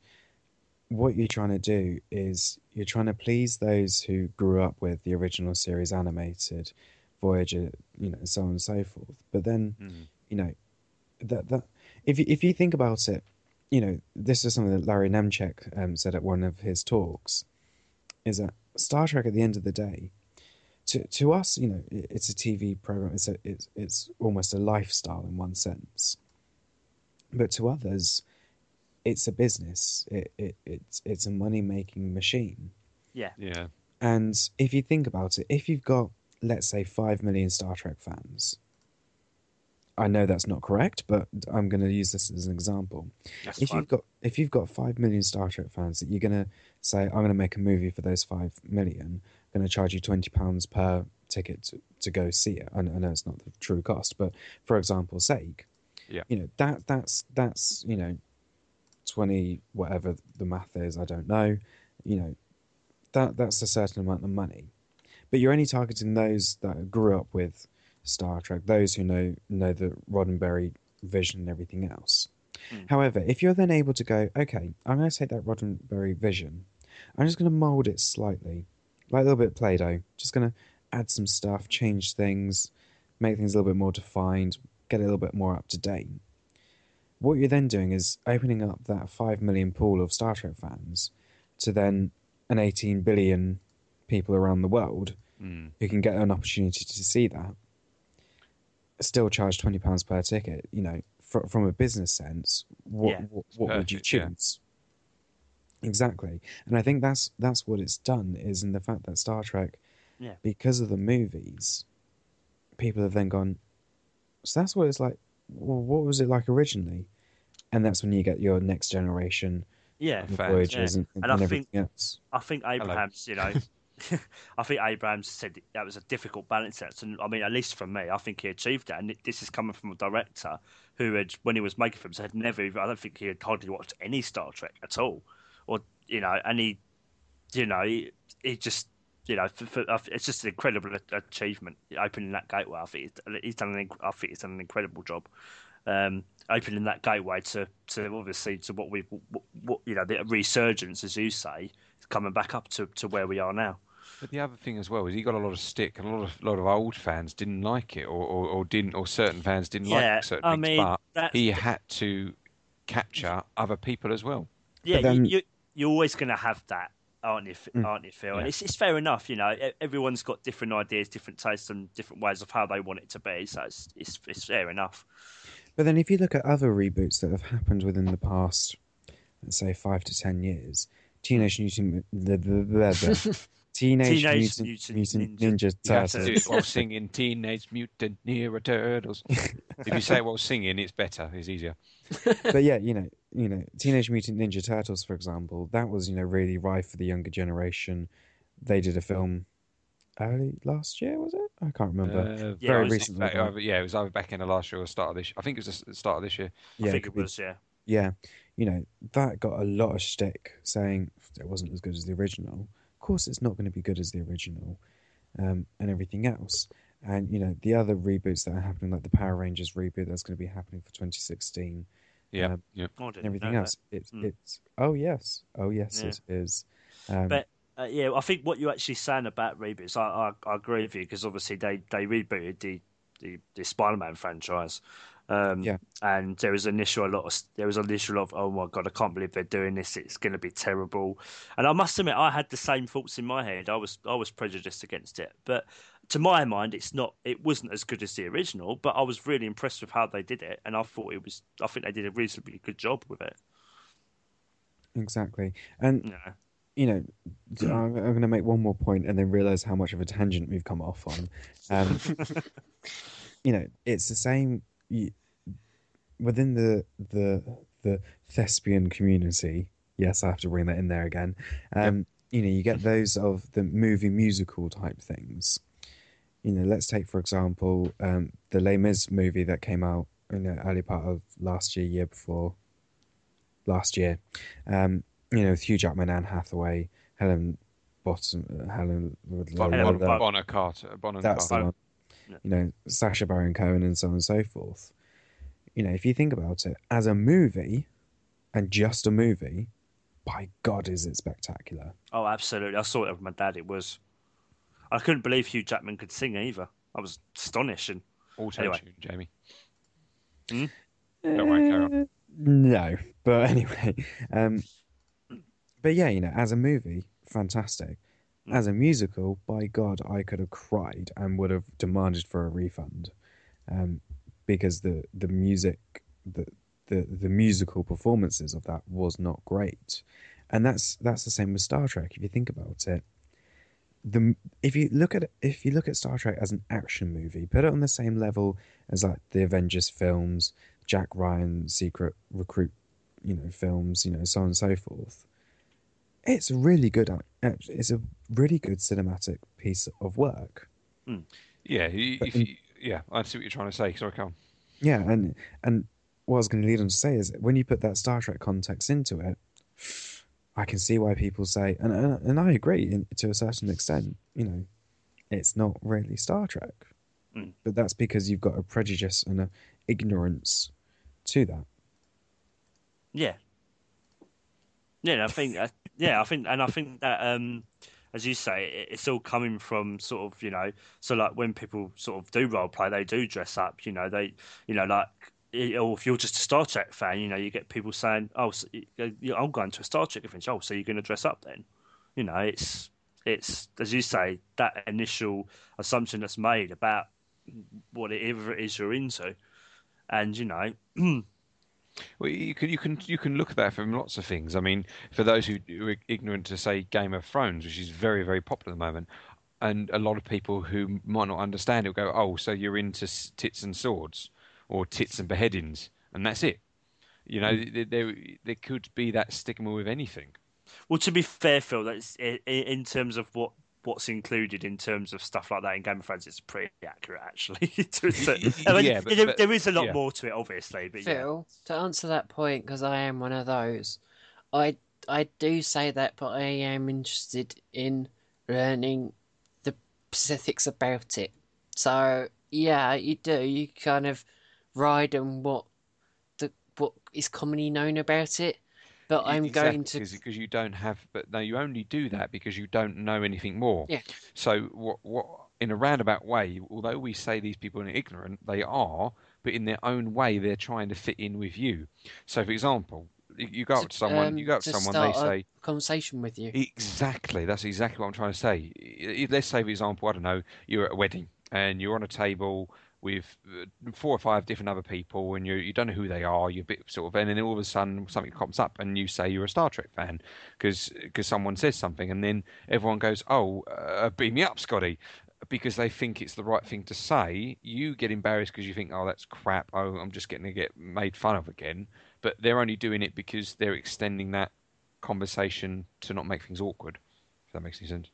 what you're trying to do is you're trying to please those who grew up with the original series animated, Voyager, you know, so on and so forth. But then Mm. you know that that if you, if you think about it, you know this is something that Larry Nemecek um, said at one of his talks, is that Star Trek at the end of the day, to to us, you know, it, it's a TV program. It's a it's it's almost a lifestyle in one sense, but to others, it's a business. It, it it's it's a money making machine. yeah, Yeah. And if you think about it, if you've got, let's say, 5 million Star Trek fans, I know that's not correct, but I'm going to use this as an example. that's if fine. you've got if you've got 5 million Star Trek fans that you're going to say I'm going to make a movie for those 5 million, I'm going to charge you 20 pounds per ticket to, to go see it. I, I know it's not the true cost, but for example's sake, Yeah. you know, that that's that's, you know, 20 whatever the math is, I don't know, you know, that that's a certain amount of money. But you're only targeting those that grew up with Star Trek, those who know know the Roddenberry vision and everything else. Mm. However, if you're then able to go, okay, I'm going to take that Roddenberry vision, I'm just going to mold it slightly, like a little bit of Play-Doh, just going to add some stuff, change things, make things a little bit more defined, get a little bit more up to date. What you're then doing is opening up that 5 million pool of Star Trek fans to then an 18 billion people around the world Mm. who can get an opportunity to see that. Still charge twenty pounds per ticket. You know, fr- from a business sense, what Yeah. what, what would you Perfect, yeah. choose? Exactly, and I think that's that's what it's done is in the fact that Star Trek, Yeah. because of the movies, people have then gone. So that's what it's like. Well, what was it like originally? And that's when you get your next generation yeah, Fans, Voyagers and, And and I think- else. I think Abrams, you know, I think Abrams said that was a difficult balance act, and I mean, at least for me, I think he achieved that. And this is coming from a director who had, when he was making films, had never, I don't think he had hardly watched any Star Trek at all, or you know, and he, you know, he, he just. You know, for, for, it's just an incredible achievement opening that gateway. I think he's, done. An, I think he's done an incredible job um, opening that gateway to, to obviously to what we what, what you know the resurgence, as you say, coming back up to, to where we are now. But the other thing as well is he got a lot of stick, and a lot of lot of old fans didn't like it, or, or, or didn't, or certain fans didn't Yeah, like certain I things. mean, but that's- he had to capture other people as well. Yeah, then- you, you, you're always going to have that. aren't you, Mm. aren't you, Phil? And it's, it's fair enough, you know. Everyone's got different ideas, different tastes, and different ways of how they want it to be. So it's it's, it's fair enough. But then, if you look at other reboots that have happened within the past, let's say five to ten years, Teenage Mutant, Teenage, Teenage Mutant, Mutant Mutant Ninja- Ninja You have to Turtles. it while singing Teenage Mutant Ninja Turtles. if you say it while singing, it's better. It's easier. but yeah, you know, you know, Teenage Mutant Ninja Turtles, for example, that was you know really rife for the younger generation. They did a film early last year, was it? I can't remember. Uh, Yeah, Very it recently. back- though. yeah, it was either back in the last year or start of this. I think it was the start of this year. I yeah, think could it be- was, yeah. Yeah, you know that got a lot of stick saying it wasn't as good as the original. Of course, it's not going to be good as the original, um, and everything else. And you know the other reboots that are happening, like the Power Rangers reboot that's going to be happening for 2016, Yeah, Um, yeah. Oh, and everything else. It's Mm. it's oh yes, oh yes, Yeah. it is. Um, But Uh, yeah, I think what you're actually saying about reboots, I, I, I agree with you because obviously they, they rebooted the, the, the Spider-Man franchise, um, Yeah. and there was initial a lot of there was initial of oh my god, I can't believe they're doing this. It's going to be terrible, and I must admit I had the same thoughts in my head. I was I was prejudiced against it, but to my mind, it's not. It wasn't as good as the original, but I was really impressed with how they did it, and I thought it was. I think they did a reasonably good job with it. exactly, and You know. you know, I'm, going to make one more point and then realize how much of a tangent we've come off on. Um, you know, it's the same within the the the thespian community. Yes, I have to bring that in there again. Um, You know, you get those of the movie musical type things. You know, let's take for example um, the Les Mis movie that came out in the early part of last year, year before last year. Um, you know, with Hugh Jackman, Anne Hathaway, Helen Bottom, uh, Helen, Bon, Helen bon, Bon- Bonner Carter. Bonner that's the Carter. One. Yeah. You know, Sacha Baron Cohen and so on and so forth. You know, if you think about it, as a movie, and just a movie, by God, is it spectacular? Oh, absolutely. I saw it with my dad. It was. I couldn't believe Hugh Jackman could sing either. I was astonished. And Auto Anyway. tune, Jamie. Don't worry, carry on. No, but anyway, um, but yeah, you know, as a movie, fantastic. As a musical, by God, I could have cried and would have demanded for a refund, um, because the the music, the the the musical performances of that was not great, and that's that's the same with Star Trek. If you think about it, the if you look at if you look at Star Trek as an action movie, put it on the same level as like the Avengers films, Jack Ryan secret recruit, you know, films, you know, so on and so forth. It's a really good. It's a really good cinematic piece of work. Yeah, if you, yeah, I see what you're trying to say. Sorry, Carl. Yeah, and and what I was going to lead on to say is when you put that Star Trek context into it, I can see why people say, and and, and I agree in, to a certain extent. You know, it's not really Star Trek, Mm. but that's because you've got a prejudice and a ignorance to that. yeah, yeah. I think. Uh, yeah, I think, and I think that, um, as you say, it, it's all coming from sort of you know. So like when people sort of do role play, they do dress up. You know, they, you know, like. Or if you're just a Star Trek fan, you know, you get people saying, "Oh, so, I'm going to a Star Trek event." Oh, so you're going to dress up then? You know, it's it's as you say that initial assumption that's made about whatever it is you're into, and you know, Well, you can you can you can look at that from lots of things. I mean, for those who are ignorant to say Game of Thrones, which is very very popular at the moment, and a lot of people who might not understand it will go, "Oh, so you're into tits and swords, or tits and beheadings, and that's it." You know, mm. there, there there could be that stigma with anything. Well, to be fair, Phil, that's in terms of what what's included in terms of stuff like that in Game of Thrones, it's pretty accurate actually. To a certain- I mean, Yeah, but- there, but- there is a lot yeah. more to it, obviously, but yeah. Phil, to answer that point, because I am one of those, I I do say that, but I am interested in learning the specifics about it. So yeah, you do. You kind of ride on what the what is commonly known about it. But I'm going to because you don't have, but no, you only do that because you don't know anything more. Yeah. So what what in a roundabout way, although we say these people are ignorant, they are, but in their own way, they're trying to fit in with you. So, for example, You, go up to someone, um, you go up to to someone, they a say conversation with you. exactly. That's exactly what I'm trying to say. Let's say, for example, I don't know, you're at a wedding and you're on a table with uh, four or five different other people, and you you don't know who they are. You're a bit sort of, and then all of a sudden something comes up, and you say you're a Star Trek fan because someone says something, and then everyone goes, "Oh, uh, beam me up, Scotty." Because they think it's the right thing to say, you get embarrassed because you think, "Oh, that's crap. Oh, I'm just getting to get made fun of again." But they're only doing it because they're extending that conversation to not make things awkward. If that makes any sense.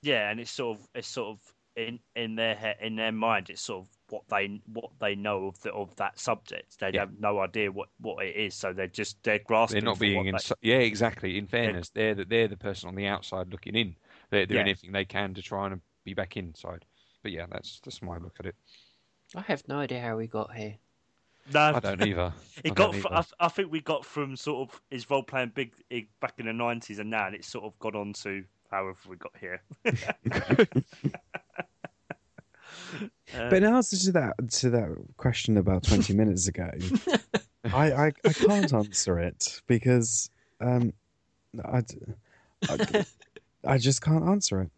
Yeah, and it's sort of it's sort of in in their he- in their mind, it's sort of what they what they know of the, of that subject. They Yeah. have no idea what, what it is, so they're just they're grasping. They're not being in. they- Yeah, exactly. In fairness, they're the, they're the person on the outside looking in. They're doing Yeah. everything they can to try and be back inside. But yeah, that's that's my look at it. I have no idea how we got here. No, I don't either. I It got. don't either. I, I think we got from sort of his role playing big eh, back in the nineties, and now and it's sort of gone on to however we got here. Uh, But in answer to that to that question about twenty minutes ago, I, I I can't answer it because um, I, I, I just can't answer it.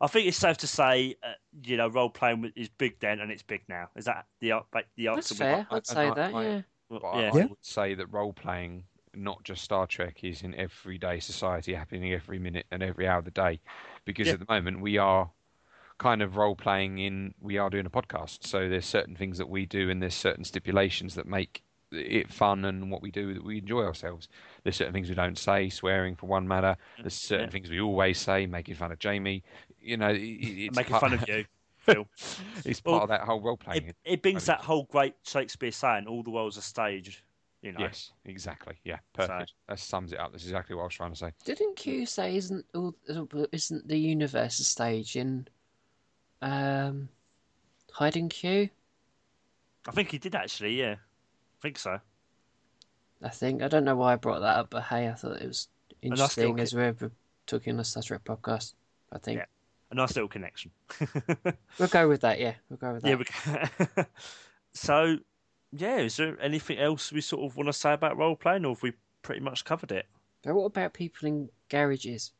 I think it's safe to say, uh, you know, role playing is big then, and it's big now. Is that the like, the answer? we fair. got? I'd I- say I- that. I- Yeah. Well, But I- yeah. I, Yeah. would say that role playing, not just Star Trek, is in everyday society, happening every minute and every hour of the day. Because Yeah. at the moment we are kind of role playing in we are doing a podcast. So there's certain things that we do and there's certain stipulations that make it fun and what we do that we enjoy ourselves. There's certain things we don't say, swearing for one matter. Mm. There's certain Yeah. things we always say, making fun of Jamie. You know, it, it- it's making part, fun of you, Phil. It's Well, part of that whole role playing. It, it brings that whole great Shakespeare saying, "All the world's a stage." You know. Yes, exactly. Yeah, perfect. That sums it up. That's exactly what I was trying to say. Didn't Q say isn't all isn't the universe a stage in um Hide and Q? I think he did actually. Yeah, I think so. I think I don't know why I brought that up, but hey, I thought it was And I still interesting as we're talking a Star Trek podcast. I think Yeah. A nice little connection. we'll go with that. Yeah, we'll go with that. Yeah. We so, yeah. Is there anything else we sort of want to say about role playing, or have we pretty much covered it? But what about people in garages?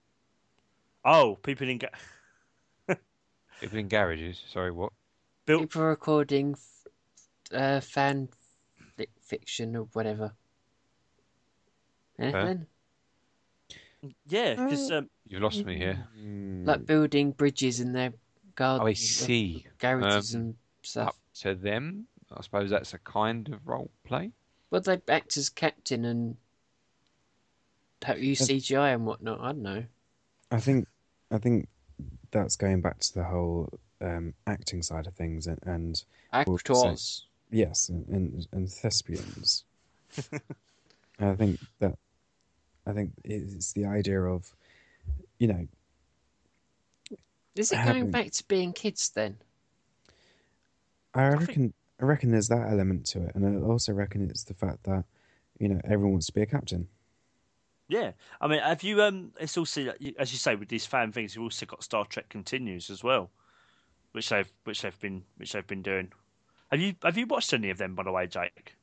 Oh, people in ga- People in garages. Sorry, what? built. People recording f- uh, fan fi- fiction or whatever. Anything? Yeah, because um, You've lost me here. Like building bridges in their Oh, gardens, I see. garages Um, and stuff. Up to them. I suppose that's a kind of role play. Well, they act as captain and have use CGI and whatnot. I don't know. I think I think that's going back to the whole um, acting side of things and, and Actors. yes, and, and, and thespians. I think that I think it's the idea of you know Is it Having- going back to being kids then? I think- reckon I reckon there's that element to it, and I also reckon it's the fact that you know everyone wants to be a captain. Yeah, I mean, have you? Um, it's also as you say with these fan things, you've also got Star Trek Continues as well, which they've which they've been which they've been doing. Have you have you watched any of them by the way, Jake?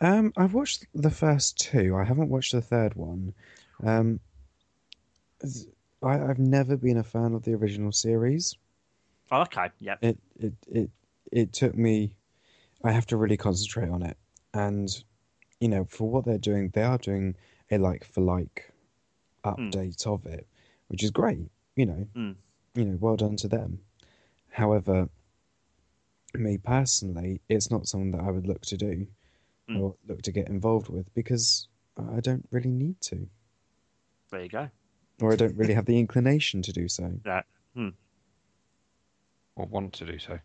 Um, I've watched the first two. I haven't watched the third one. Um, I, I've never been a fan of the original series. Oh, okay, yeah, It it it it took me. I have to really concentrate on it, and you know, for what they're doing, they are doing a like for like update of it, which is great. You know, Mm. you know, well done to them. However, me personally, it's not something that I would look to do Mm. or look to get involved with because I don't really need to, there you go. or I don't really have the inclination to do so. That. Or want to do so.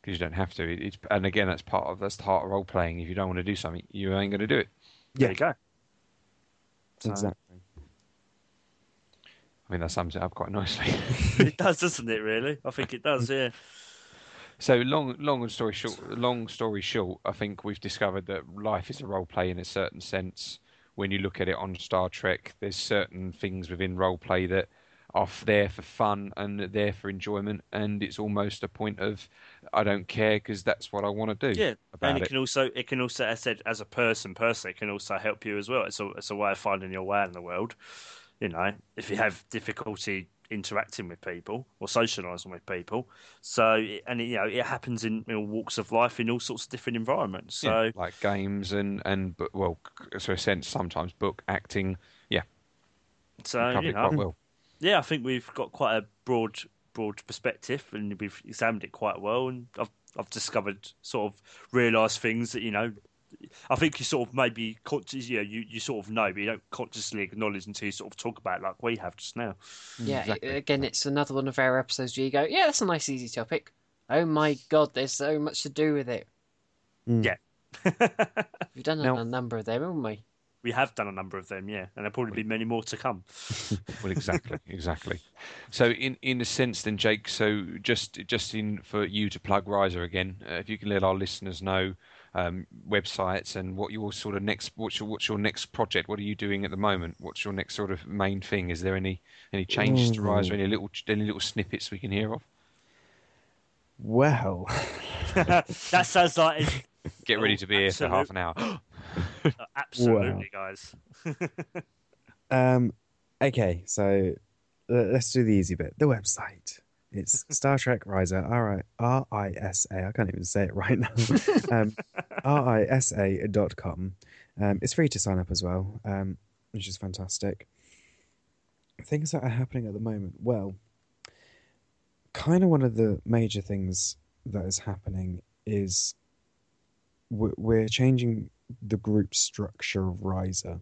Because you don't have to. It's, and again, that's part of that's the heart of role playing. If you don't want to do something, you ain't going to do it. There Yeah. you go. So- Exactly. I mean, that sums it up quite nicely. it does, doesn't it? Really, I think it does. Yeah. So long, long story short, long story short, I think we've discovered that life is a role play in a certain sense. When you look at it on Star Trek, there's certain things within role play that are there for fun and there for enjoyment, and it's almost a point of I don't care because that's what I want to do. Yeah, and it, it. can also it can also, as I said, as a person, personally, it can also help you as well. It's a it's a way of finding your way in the world. You know, if you have difficulty interacting with people or socialising with people, so and you know it happens in, in all walks of life in all sorts of different environments. So Yeah, like games and and well, so a sense sometimes book acting. Yeah, so you know, well. yeah, I think we've got quite a broad broad perspective and we've examined it quite well, and I've I've discovered sort of realised things that you know. I think you sort of maybe conscious, you know, you, you sort of know, but you don't consciously acknowledge until you sort of talk about it like we have just now. Yeah, exactly. again, it's another one of our episodes where you go, yeah, that's a nice, easy topic. Oh my god, there's so much to do with it. Mm. Yeah. We've done Now- a number of them, haven't we? We have done a number of them, yeah, and there'll probably be many more to come. Well, exactly, exactly. So, in in a sense, then, Jake. So, just just in for you to plug Risa again, uh, if you can let our listeners know um, websites and what your sort of next what's your what's your next project? What are you doing at the moment? What's your next sort of main thing? Is there any any changes to Risa? Any little any little snippets we can hear of? Well, that sounds like it's, Get ready to be here for half an hour. absolutely, guys. um, okay, so let's do the easy bit. The website. It's Star Trek Risa, R I S A. I can't even say it right now. um, R I S A dot com. Um, it's free to sign up as well, um, which is fantastic. Things that are happening at the moment. Well, kind of one of the major things that is happening is we're changing the group structure of Risa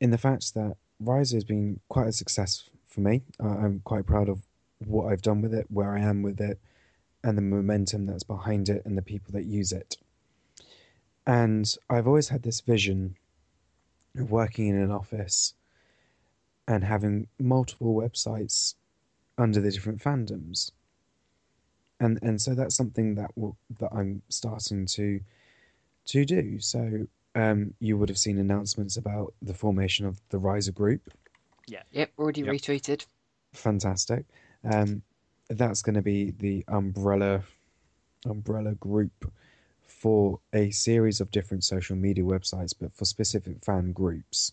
in the fact that Risa has been quite a success for me. I'm quite proud of what I've done with it, where I am with it, and the momentum that's behind it, and the people that use it. And I've always had this vision of working in an office and having multiple websites under the different fandoms. And and so that's something that will, that I'm starting to to do. So um, you would have seen announcements about the formation of the Risa Group. Yeah. Yep, already Yep. retweeted. Fantastic. Um, that's going to be the umbrella umbrella group for a series of different social media websites, but for specific fan groups.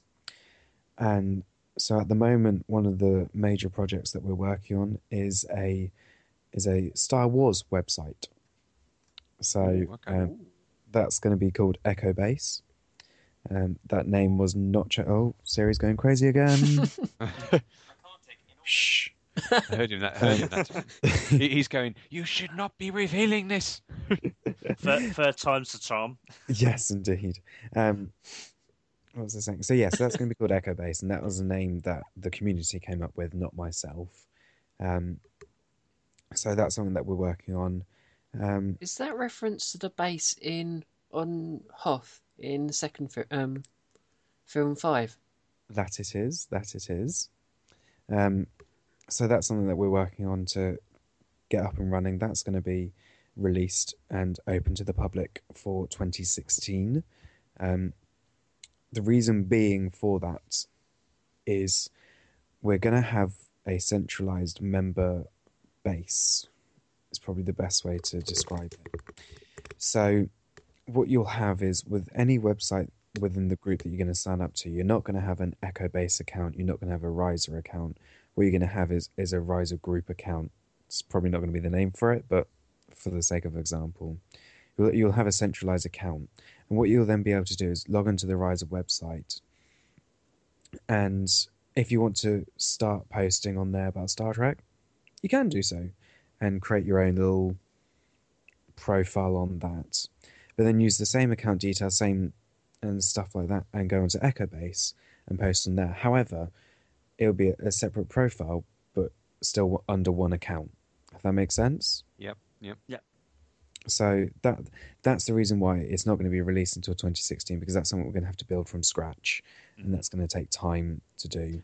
And so, at the moment, one of the major projects that we're working on is a is a Star Wars website. So Ooh, okay. um, that's going to be called Echo Base. Um, that name was not. Ch- oh, Siri's going crazy again. Shh. I heard him that. Heard him that. He's going. You should not be revealing this. Third, third time's the charm. yes, indeed. Um, what was I saying? So yes, that's going to be called Echo Base, and that was a name that the community came up with, not myself. Um, so that's something that we're working on. Um, Is that reference to the base in on Hoth in the second fi- um, film five? that it is. That it is. Um, so that's something that we're working on to get up and running. That's going to be released and open to the public for 2016. Um, the reason being for that is we're going to have a centralized member base. Is probably the best way to describe it. So, what you'll have is with any website within the group that you're going to sign up to, you're not going to have an Echo Base account. You're not going to have a Risa account. What you're going to have is is a Risa group account. It's probably not going to be the name for it, but for the sake of example, you'll, you'll have a centralized account. And what you'll then be able to do is log into the Risa website. And if you want to start posting on there about Star Trek, you can do so and create your own little profile on that. But then use the same account details, same and stuff like that, and go onto Echo Base and post on there. However, it'll be a, a separate profile, but still under one account. If that makes sense. Yep. Yep. Yeah. So that that's the reason why it's not going to be released until 2016 because that's something we're going to have to build from scratch, and mm-hmm. that's going to take time to do.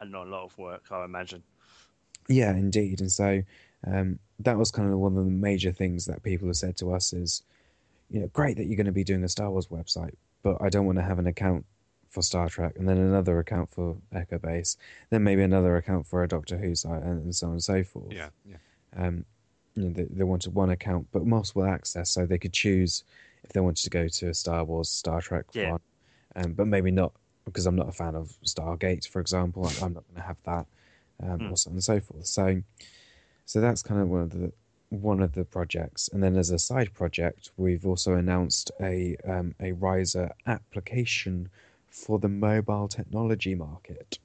And not a lot of work, I imagine. Yeah, indeed. And so um, that was kind of one of the major things that people have said to us is, you know, great that you're going to be doing a Star Wars website, but I don't want to have an account for Star Trek, and then another account for Echo Base, then maybe another account for a Doctor Who site, and, so on and so forth. Yeah, yeah. Um, you know, they, they wanted one account, but multiple access, so they could choose if they wanted to go to a Star Wars, Star Trek Yeah. one, um, but maybe not because I'm not a fan of Stargate, for example. I'm- I'm not going to have that, um, Mm. or so on and so forth. So, so that's kind of one of the one of the projects, and then as a side project, we've also announced a um, a Risa application for the mobile technology market.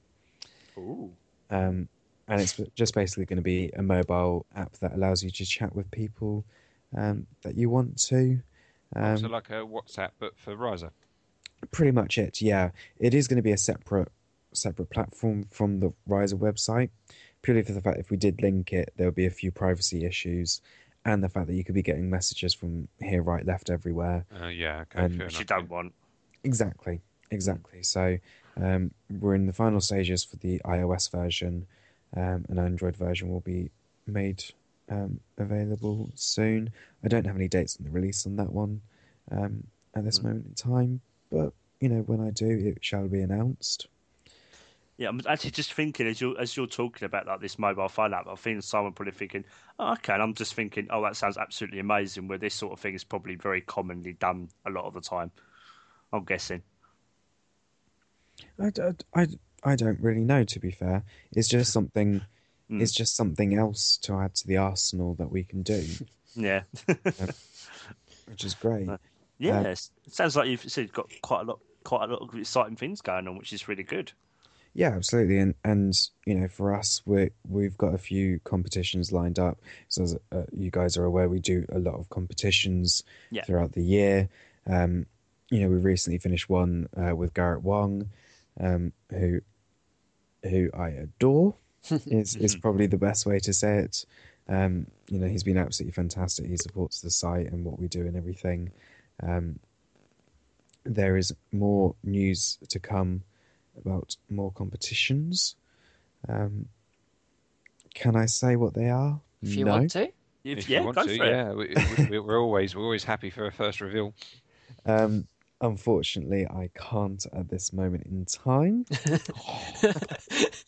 Ooh. Um, and it's just basically going to be a mobile app that allows you to chat with people um, that you want to. Um, so like a WhatsApp, but for Risa. pretty much it. Yeah, it is going to be a separate separate platform from the Risa website, purely for the fact if we did link it, there would be a few privacy issues, and the fact that you could be getting messages from here, right, left, everywhere. Uh, yeah, okay, And- Which you don't want. Exactly, exactly. So um, we're in the final stages for the iOS version. Um, an Android version will be made um, available soon. I don't have any dates on the release on that one um, at this Mm. moment in time, but you know when I do, it shall be announced. Yeah, I'm actually just thinking as you're as you're talking about like this mobile phone app, I think someone probably thinking, oh, okay, and I'm just thinking, oh, that sounds absolutely amazing. Where this sort of thing is probably very commonly done a lot of the time. I'm guessing. I, I, I, don't really know. To be fair, it's just something. Mm. It's just something else to add to the arsenal that we can do, Yeah, which is great. yes. it sounds like you've said got quite a lot, quite a lot of exciting things going on, which is really good. Yeah, absolutely, and and you know, for us, we we've got a few competitions lined up. So as uh, you guys are aware, we do a lot of competitions Yeah. throughout the year. Um, you know, we recently finished one uh, with Garrett Wang, um, who who I adore. is is probably the best way to say it. Um, you know, he's been absolutely fantastic. He supports the site and what we do and everything. Um, there is more news to come about more competitions. Um, can I say what they are? If you no. want to. If, If yeah, you want go to, for it. yeah, we, we, we're always we're always happy for a first reveal. Um, unfortunately, I can't at this moment in time.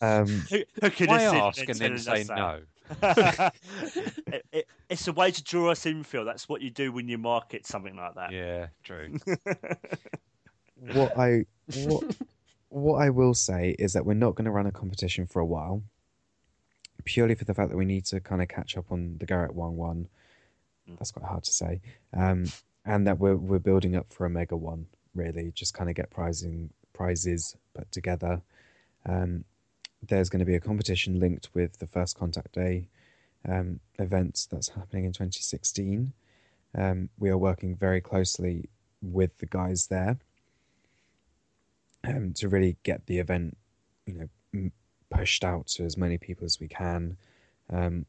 Um, Who, who could Why ask and then say that? no? it, it, it's a way to draw us in, Phil. That's what you do when you market something like that. Yeah, true. what I what what I will say is that we're not going to run a competition for a while, purely for the fact that we need to kind of catch up on the Garrett Wang one. Mm. That's quite hard to say, um, and that we're we're building up for a mega one. Really, just kind of get prizing prizes put together. Um, there's going to be a competition linked with the First Contact Day um, event that's happening in 2016. Um, we are working very closely with the guys there um, to really get the event, you know, m- pushed out to as many people as we can. Um,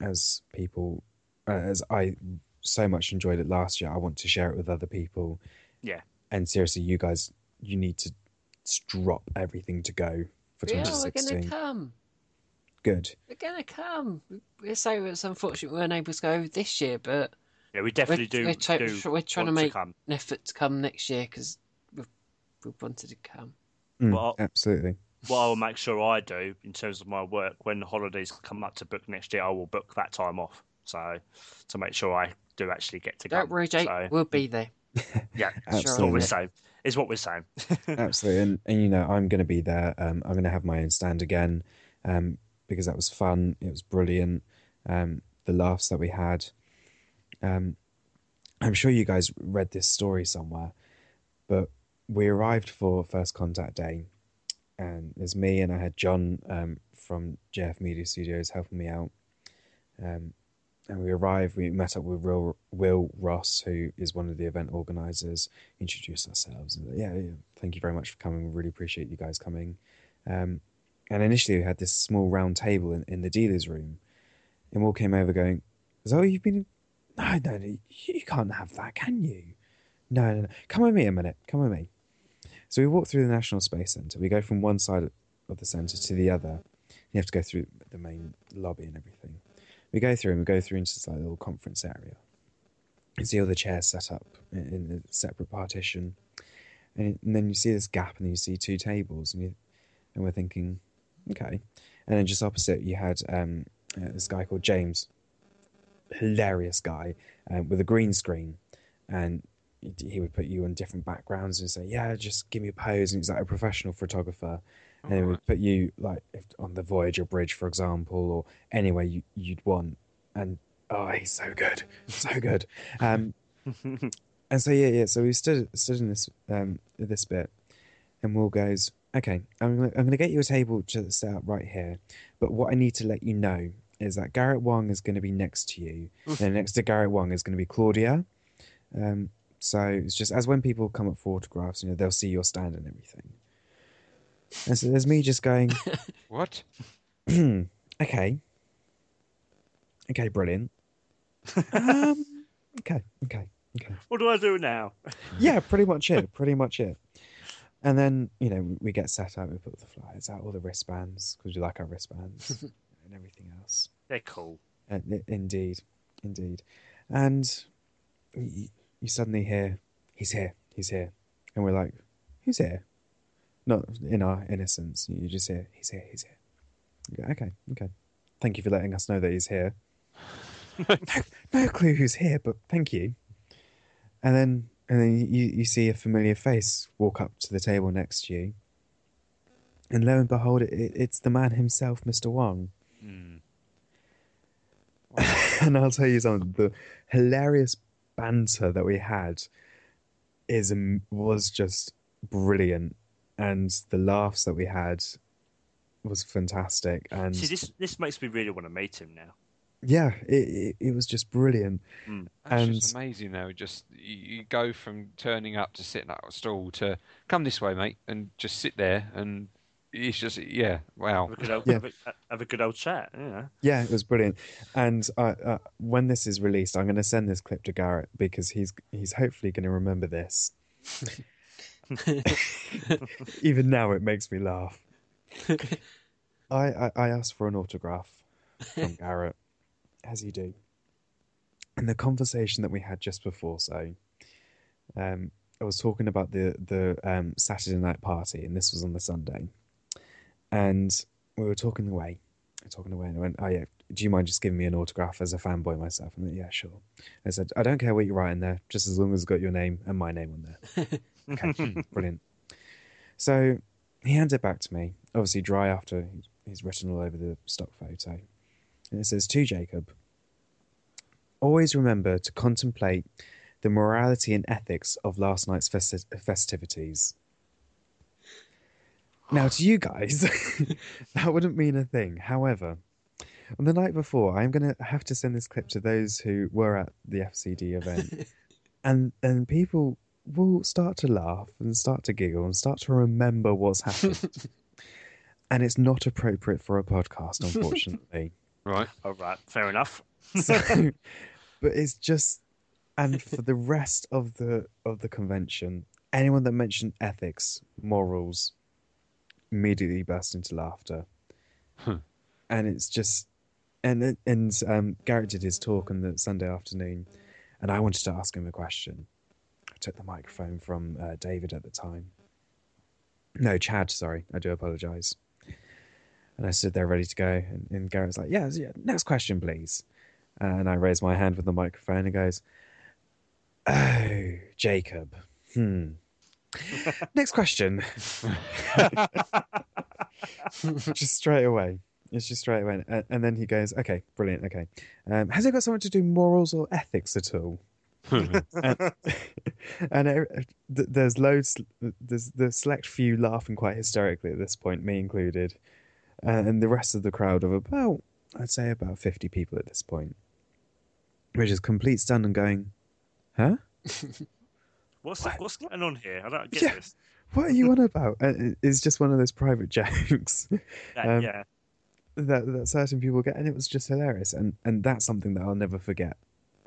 as people, uh, as I so much enjoyed it last year, I want to share it with other people. Yeah. And seriously, you guys, you need to drop everything to go for Yeah, we're 2016. gonna come. Good. We're gonna come. We're so it's unfortunate we weren't able to go this year, but Yeah, we definitely we're, do. we're, try- do we're trying to want make come. an effort to come next year because we've, we've wanted to come. Mm, Well, absolutely. What I will make sure I do in terms of my work when the holidays come up to book next year, I will book that time off. So to make sure I do actually get to Don't worry, Jake. So, We'll be there. yeah, that's what we're saying. Is what we're saying. Absolutely, and, and you know I'm going to be there. Um, I'm going to have my own stand again um, because that was fun. It was brilliant. Um, the laughs that we had. Um, I'm sure you guys read this story somewhere, but we arrived for first contact day, and there's me and I had John um, from JF Media Studios helping me out. Um, and we arrived. We met up with Will, Will Ross, who is one of the event organisers. Introduced ourselves. And, yeah, yeah, thank you very much for coming. We really appreciate you guys coming. Um, and initially, we had this small round table in, in the dealer's room, and Will came over going, "Zoe, you've been no, no, no, you can't have that, can you? No, no, no. Come with me a minute. Come with me." So we walk through the National Space Centre. We go from one side of the centre to the other. You have to go through the main lobby and everything. We go through and we go through into this little conference area. You see all the chairs set up in, a separate partition. and, and then you see this gap, and then you see two tables, and you, and we're thinking, okay. And then just opposite, you had um, uh, this guy called James, hilarious guy um, with a green screen, and he- would put you on different backgrounds and say, "Yeah, just give me a pose." And he's like a professional photographer, and he would put you like if, on the Voyager bridge, for example, or anywhere you, you'd want. And oh, he's so good, so good. Um, and so yeah, yeah. So we stood stood in this um this bit, and Will goes, "Okay, I'm gonna, I'm gonna get you a table to set up right here, but what I need to let you know is that Garrett Wang is going to be next to you, and next to Garrett Wang is going to be Claudia. Um, so it's just as when people come up for autographs, you know, they'll see your stand and everything. And so there's me just going, What? okay, okay, brilliant. Um, okay, okay, okay. what do I do now? yeah, pretty much it. Pretty much it. And then you know we get set up. We put the flyers out, all the wristbands because we like our wristbands and everything else. They're cool. Uh, indeed, indeed. And you, suddenly hear, "He's here, he's here," and we're like, "Who's here?" Not in our innocence. You just hear, "He's here, he's here." You go, okay, okay. Thank you for letting us know that he's here. no, no clue who's here, but thank you. And then, and then you, you see a familiar face walk up to the table next to you, and lo and behold, it, it, it's the man himself, Mr. Wang. Hmm. and I'll tell you something: the hilarious banter that we had is um, was just brilliant, and the laughs that we had was fantastic. And See, this this makes me really want to meet him now. yeah, it, it it was just brilliant. That's just And- amazing though. Just you, you go from turning up to sitting at a stall to come this way, mate, and just sit there, and it's just yeah, wow. Have a good old, Yeah. have, a, have a good old chat. Yeah. Yeah, it was brilliant. And uh, uh, when this is released, I'm going to send this clip to Garrett because he's he's hopefully going to remember this. Even now, it makes me laugh. I, I, I asked for an autograph from Garrett, as you do. And the conversation that we had just before, so um, I was talking about the the um, Saturday night party, and this was on the Sunday, and we were talking away, talking away, and I went, "Oh yeah, do you mind just giving me an autograph as a fanboy myself?" And I went, yeah, sure. I said, "I don't care what you write in there, just as long as it's got your name and my name on there." okay, brilliant. So he hands it back to me, obviously dry after he's written all over the stock photo. And it says, To Jacob, always remember to contemplate the morality and ethics of last night's festi- festivities. Now, to you guys, that wouldn't mean a thing. However, on the night before, I'm going to have to send this clip to those who were at the FCD event. and and people will start to laugh and start to giggle and start to remember what's happened. and it's not appropriate for a podcast, unfortunately. Right. All right. Fair enough. so, but it's just, and for the rest of the of the convention, anyone that mentioned ethics, morals, immediately burst into laughter, Hmm. and it's just, and and um, Garrett did his talk on the Sunday afternoon, and I wanted to ask him a question. I took the microphone from uh, David at the time. No, Chad. Sorry, I do apologise. And I stood there ready to go, and, and Garrett's like, "Yeah, yeah, next question, please." And I raised my hand with the microphone and goes, "Oh, Jacob. Hmm. Next question." just straight away. It's just straight away, and, and then he goes, "Okay, brilliant. Okay, um, has it got something to do morals or ethics at all?" and and uh, th- there's loads there's the select few laughing quite hysterically at this point me included uh, and the rest of the crowd of about i'd say about 50 people at this point which is complete stun and going huh What's What? what's going on here? I don't get Yeah. this. what are you on about and it's just one of those private jokes That, Um, yeah. that, that certain people get and it was just hilarious and and that's something that i'll never forget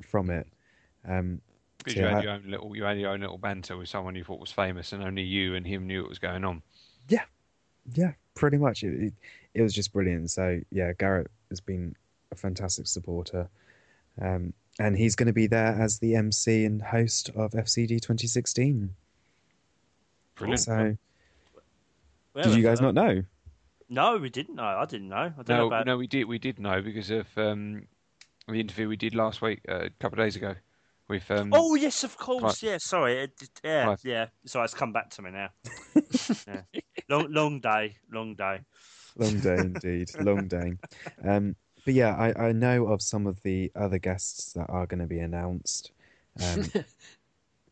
from it um Because so you I- had your own little, you had your own little banter with someone you thought was famous, and only you and him knew what was going on. yeah, pretty much. It, it, it was just brilliant. So yeah, Garrett has been a fantastic supporter, um, and he's going to be there as the MC and host of FCD 2016. Brilliant. So, Where did you guys that? not know? No, we didn't know. I didn't know. I don't know No, about. no, we did. We did know because of um, the interview we did last week, uh, a couple of days ago, with um, Oh yes, of course. Clive. Yeah, sorry. It, it- yeah, Clive. yeah. Sorry, it's come back to me now. yeah. Long, long day, long day. Long day indeed, long day. Um, but yeah, I, I know of some of the other guests that are going to be announced. Um, I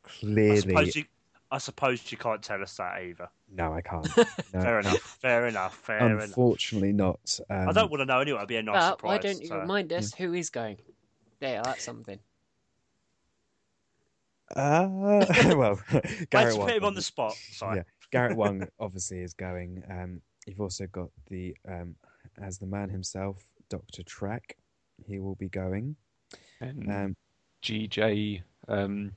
clearly, suppose you. I suppose you can't tell us that either. no, I can't. No, Fair enough. Fair enough. Fair enough. Unfortunately, not. Um, I don't want to know anyway. It'd be a nice but surprise. why don't you so- remind us who is going? There, that's something. Uh, well, Wait Garrett Wang, put him on the spot. Sorry. Yeah, Garrett Wang obviously is going. Um, you've also got the um, as the man himself, Doctor Trek. He will be going. and Um, GJ. Um,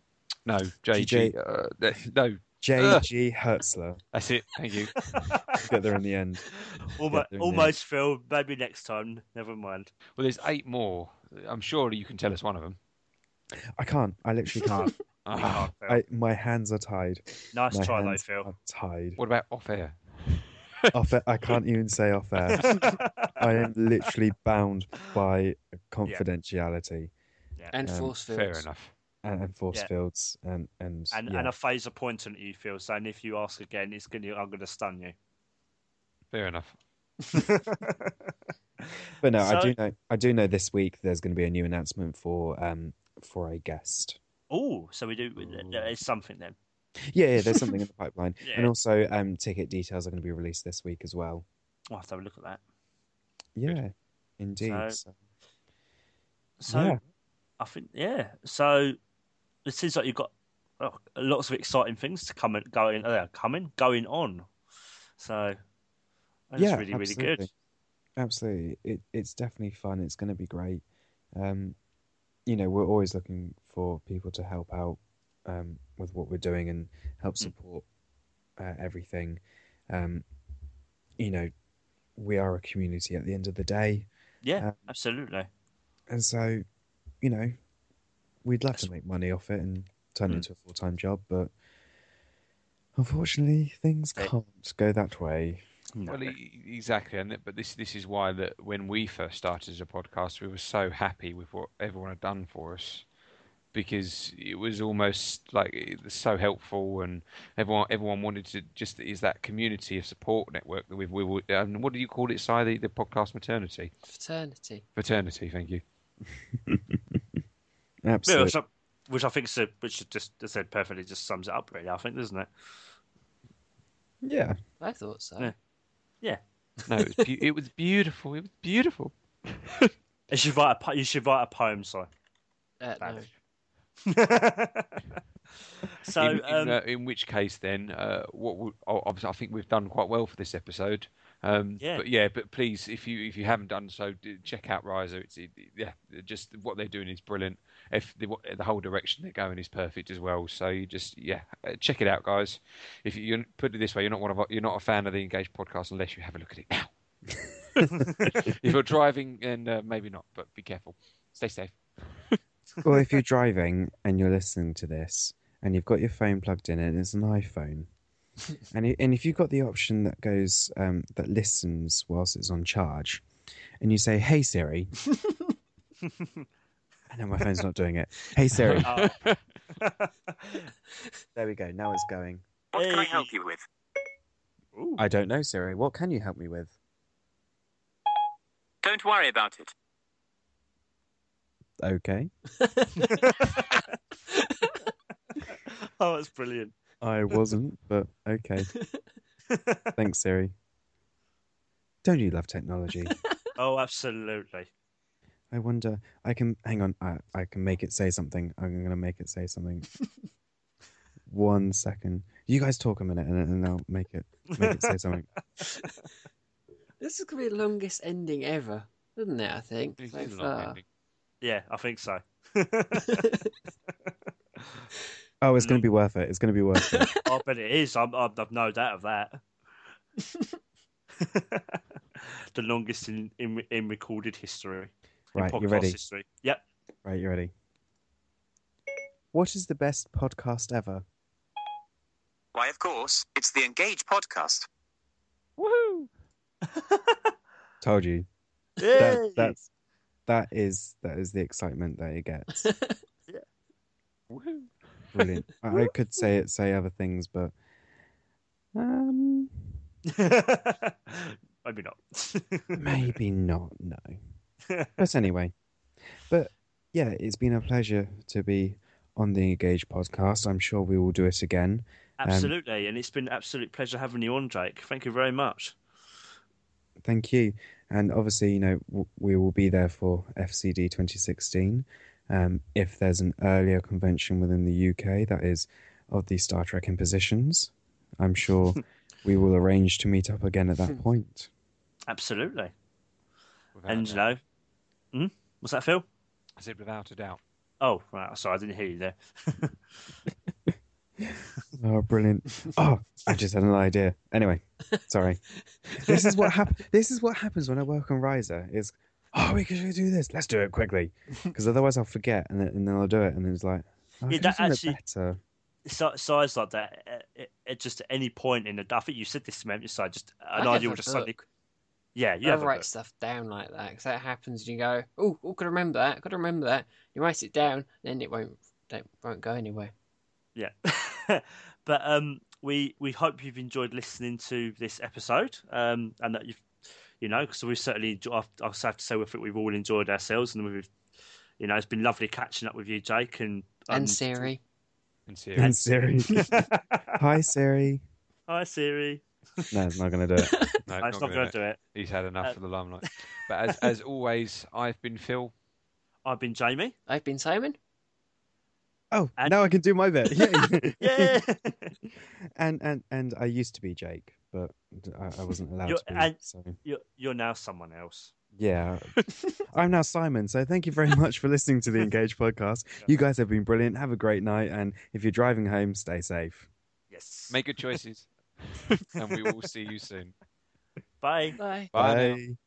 no, JG. GJ. Uh, no, J.G. Hertzler. that's it. Thank you. Get there in the end. Almost, Yeah, almost Phil. Maybe next time. Never mind. Well, there's eight more. I'm sure you can tell us one of them. I can't. I literally can't. Ah, I, my hands are tied. nice My try though, Phil. tied. what about off air? Off air, I can't even say off air. I am literally bound by confidentiality And Um, force fields. Fair enough. and, and force Yeah. fields and and, and, yeah. and a phaser pointing at you, Phil, saying if you ask again, it's gonna I'm gonna stun you. Fair enough. But no, I do know. I do know this week there's going to be a new announcement for um for a guest. oh, so we do. There is something then. Yeah, yeah there's something in the pipeline, and also um ticket details are going to be released this week as well. I'll have to have a look at that. Yeah, indeed. So- So, So Yeah. I think yeah. So it seems like you've got oh, lots of exciting things to come and going. Uh, coming going on. So that's yeah, really really absolutely. good. Absolutely, it it's definitely fun. It's going to be great. Um, you know, we're always looking for people to help out um, with what we're doing and help Mm. support uh, everything. Um, you know, we are a community at the end of the day. Yeah, Um, absolutely. And so, you know, we'd love to make money off it and turn it Mm. into a full time job, but unfortunately, things They- can't go that way. No. Well, e- exactly, and but this this is why that when we first started as a podcast, we were so happy with what everyone had done for us because it was almost like it was so helpful, and everyone everyone wanted to just is that community of support network that we've we we um, what do you call it, Si? The, the podcast maternity Fraternity. fraternity. Thank you. Yeah, Absolutely. which I, which I think is which just I said perfectly just sums it up really. I think, doesn't it? Yeah. I thought so. Yeah. No, it was beau- it was beautiful. It was beautiful. You should write a po- you should write a poem, si. Uh, no. so in, in, um, uh, in which case, then, uh, what would, oh, I think we've done quite well for this episode. Um, Yeah. But yeah, but please, if you if you haven't done so, check out Risa. It's it, yeah, just what they're doing is brilliant. If the, what- the whole direction they're going is perfect as well. So you just yeah, uh, check it out, guys. If you you put it this way, you're not one of you're not a fan of the Engaged podcast unless you have a look at it now. if you're driving, and uh, maybe not, but be careful. Stay safe. Well, if you're driving and you're listening to this and you've got your phone plugged in and it's an iPhone, and you, and if you've got the option that goes um, that listens whilst it's on charge, and you say, "Hey Siri," I know my phone's not doing it. Hey Siri, oh, there we go. Now it's going. What can I help you with? ooh. I don't know Siri. What can you help me with? Don't worry about it. Okay, oh, that's brilliant. I wasn't, but okay. Thanks, Siri. Don't you love technology? oh, absolutely. I wonder. I can hang on. I, I can make it say something. I'm gonna make it say something. One second. You guys talk a minute, and, and I'll make it make it say something. This is going to be the longest ending ever, isn't it? I think. It's So a long far. ending. Yeah, I think so. Oh, it's gonna be worth it. It's gonna be worth it. I bet it is. I'm, I'm, I've no doubt of that. the longest in, in in recorded history. in Right, you podcast ready? History. Yep. Right, you ready? What is the best podcast ever? Why, of course, it's the Engage podcast. Woohoo! Told you. Yay! That, that's that is that is the excitement that it gets. Woohoo. Brilliant. I, I could say it, say other things, but um, Maybe not. maybe not. No. But anyway, but yeah, it's been a pleasure to be on the Engage podcast. I'm sure we will do it again. Absolutely, and it's been an absolute pleasure having you on, Jake. Thank you very much. Thank you. And obviously, you know, w- we will be there for FCD 2016. Um, if there's an earlier convention within the UK that is of the Star Trek impositions, I'm sure we will arrange to meet up again at that point. Absolutely, Without and you know, hmm? what's that, Phil? I said without a doubt. Oh, right. Sorry, I didn't hear you there. Oh, brilliant! Oh, I just had an idea. Anyway, sorry. This is what hap- This is what happens when I work on Risa. Is oh, we could do this. Let's do it quickly, because otherwise I'll forget, and then, and then I'll do it, and then it's like, oh, Yeah, that actually- better. Si- size like that, uh, at, at just at any point in the, I think you said this to me, haven't you, Just I an have idea will just suddenly. book. Yeah, you I have write book. stuff down like that because that happens. And you go, oh, oh, could remember that. I could remember that. You write it down, then it won't, don't, won't go anywhere. Yeah, but um, we we hope you've enjoyed listening to this episode, um, and that you've, you know, because we've certainly, enjoy- I I have to say, we think we've all enjoyed ourselves, and we've, you know, it's been lovely catching up with you, Jake, and um, And Siri. And And. Siri. Hi, Siri. Hi Siri. No, it's not going to do it. No, No, it's not gonna do it. it. He's had enough Uh, of the limelight. But as as always, I've been Phil. I've been Jamie. I've been Simon. Oh, And- now I can do my bit. Yay. Yeah. and and and I used to be Jake, but I, I wasn't allowed You're- to be. and- So you're you're now someone else. yeah, I'm now Simon. So thank you very much for listening to the Engage podcast. You guys have been brilliant. Have a great night, and if you're driving home, stay safe. Yes. Make good choices. and we will see you soon. Bye. Bye. Bye. Bye.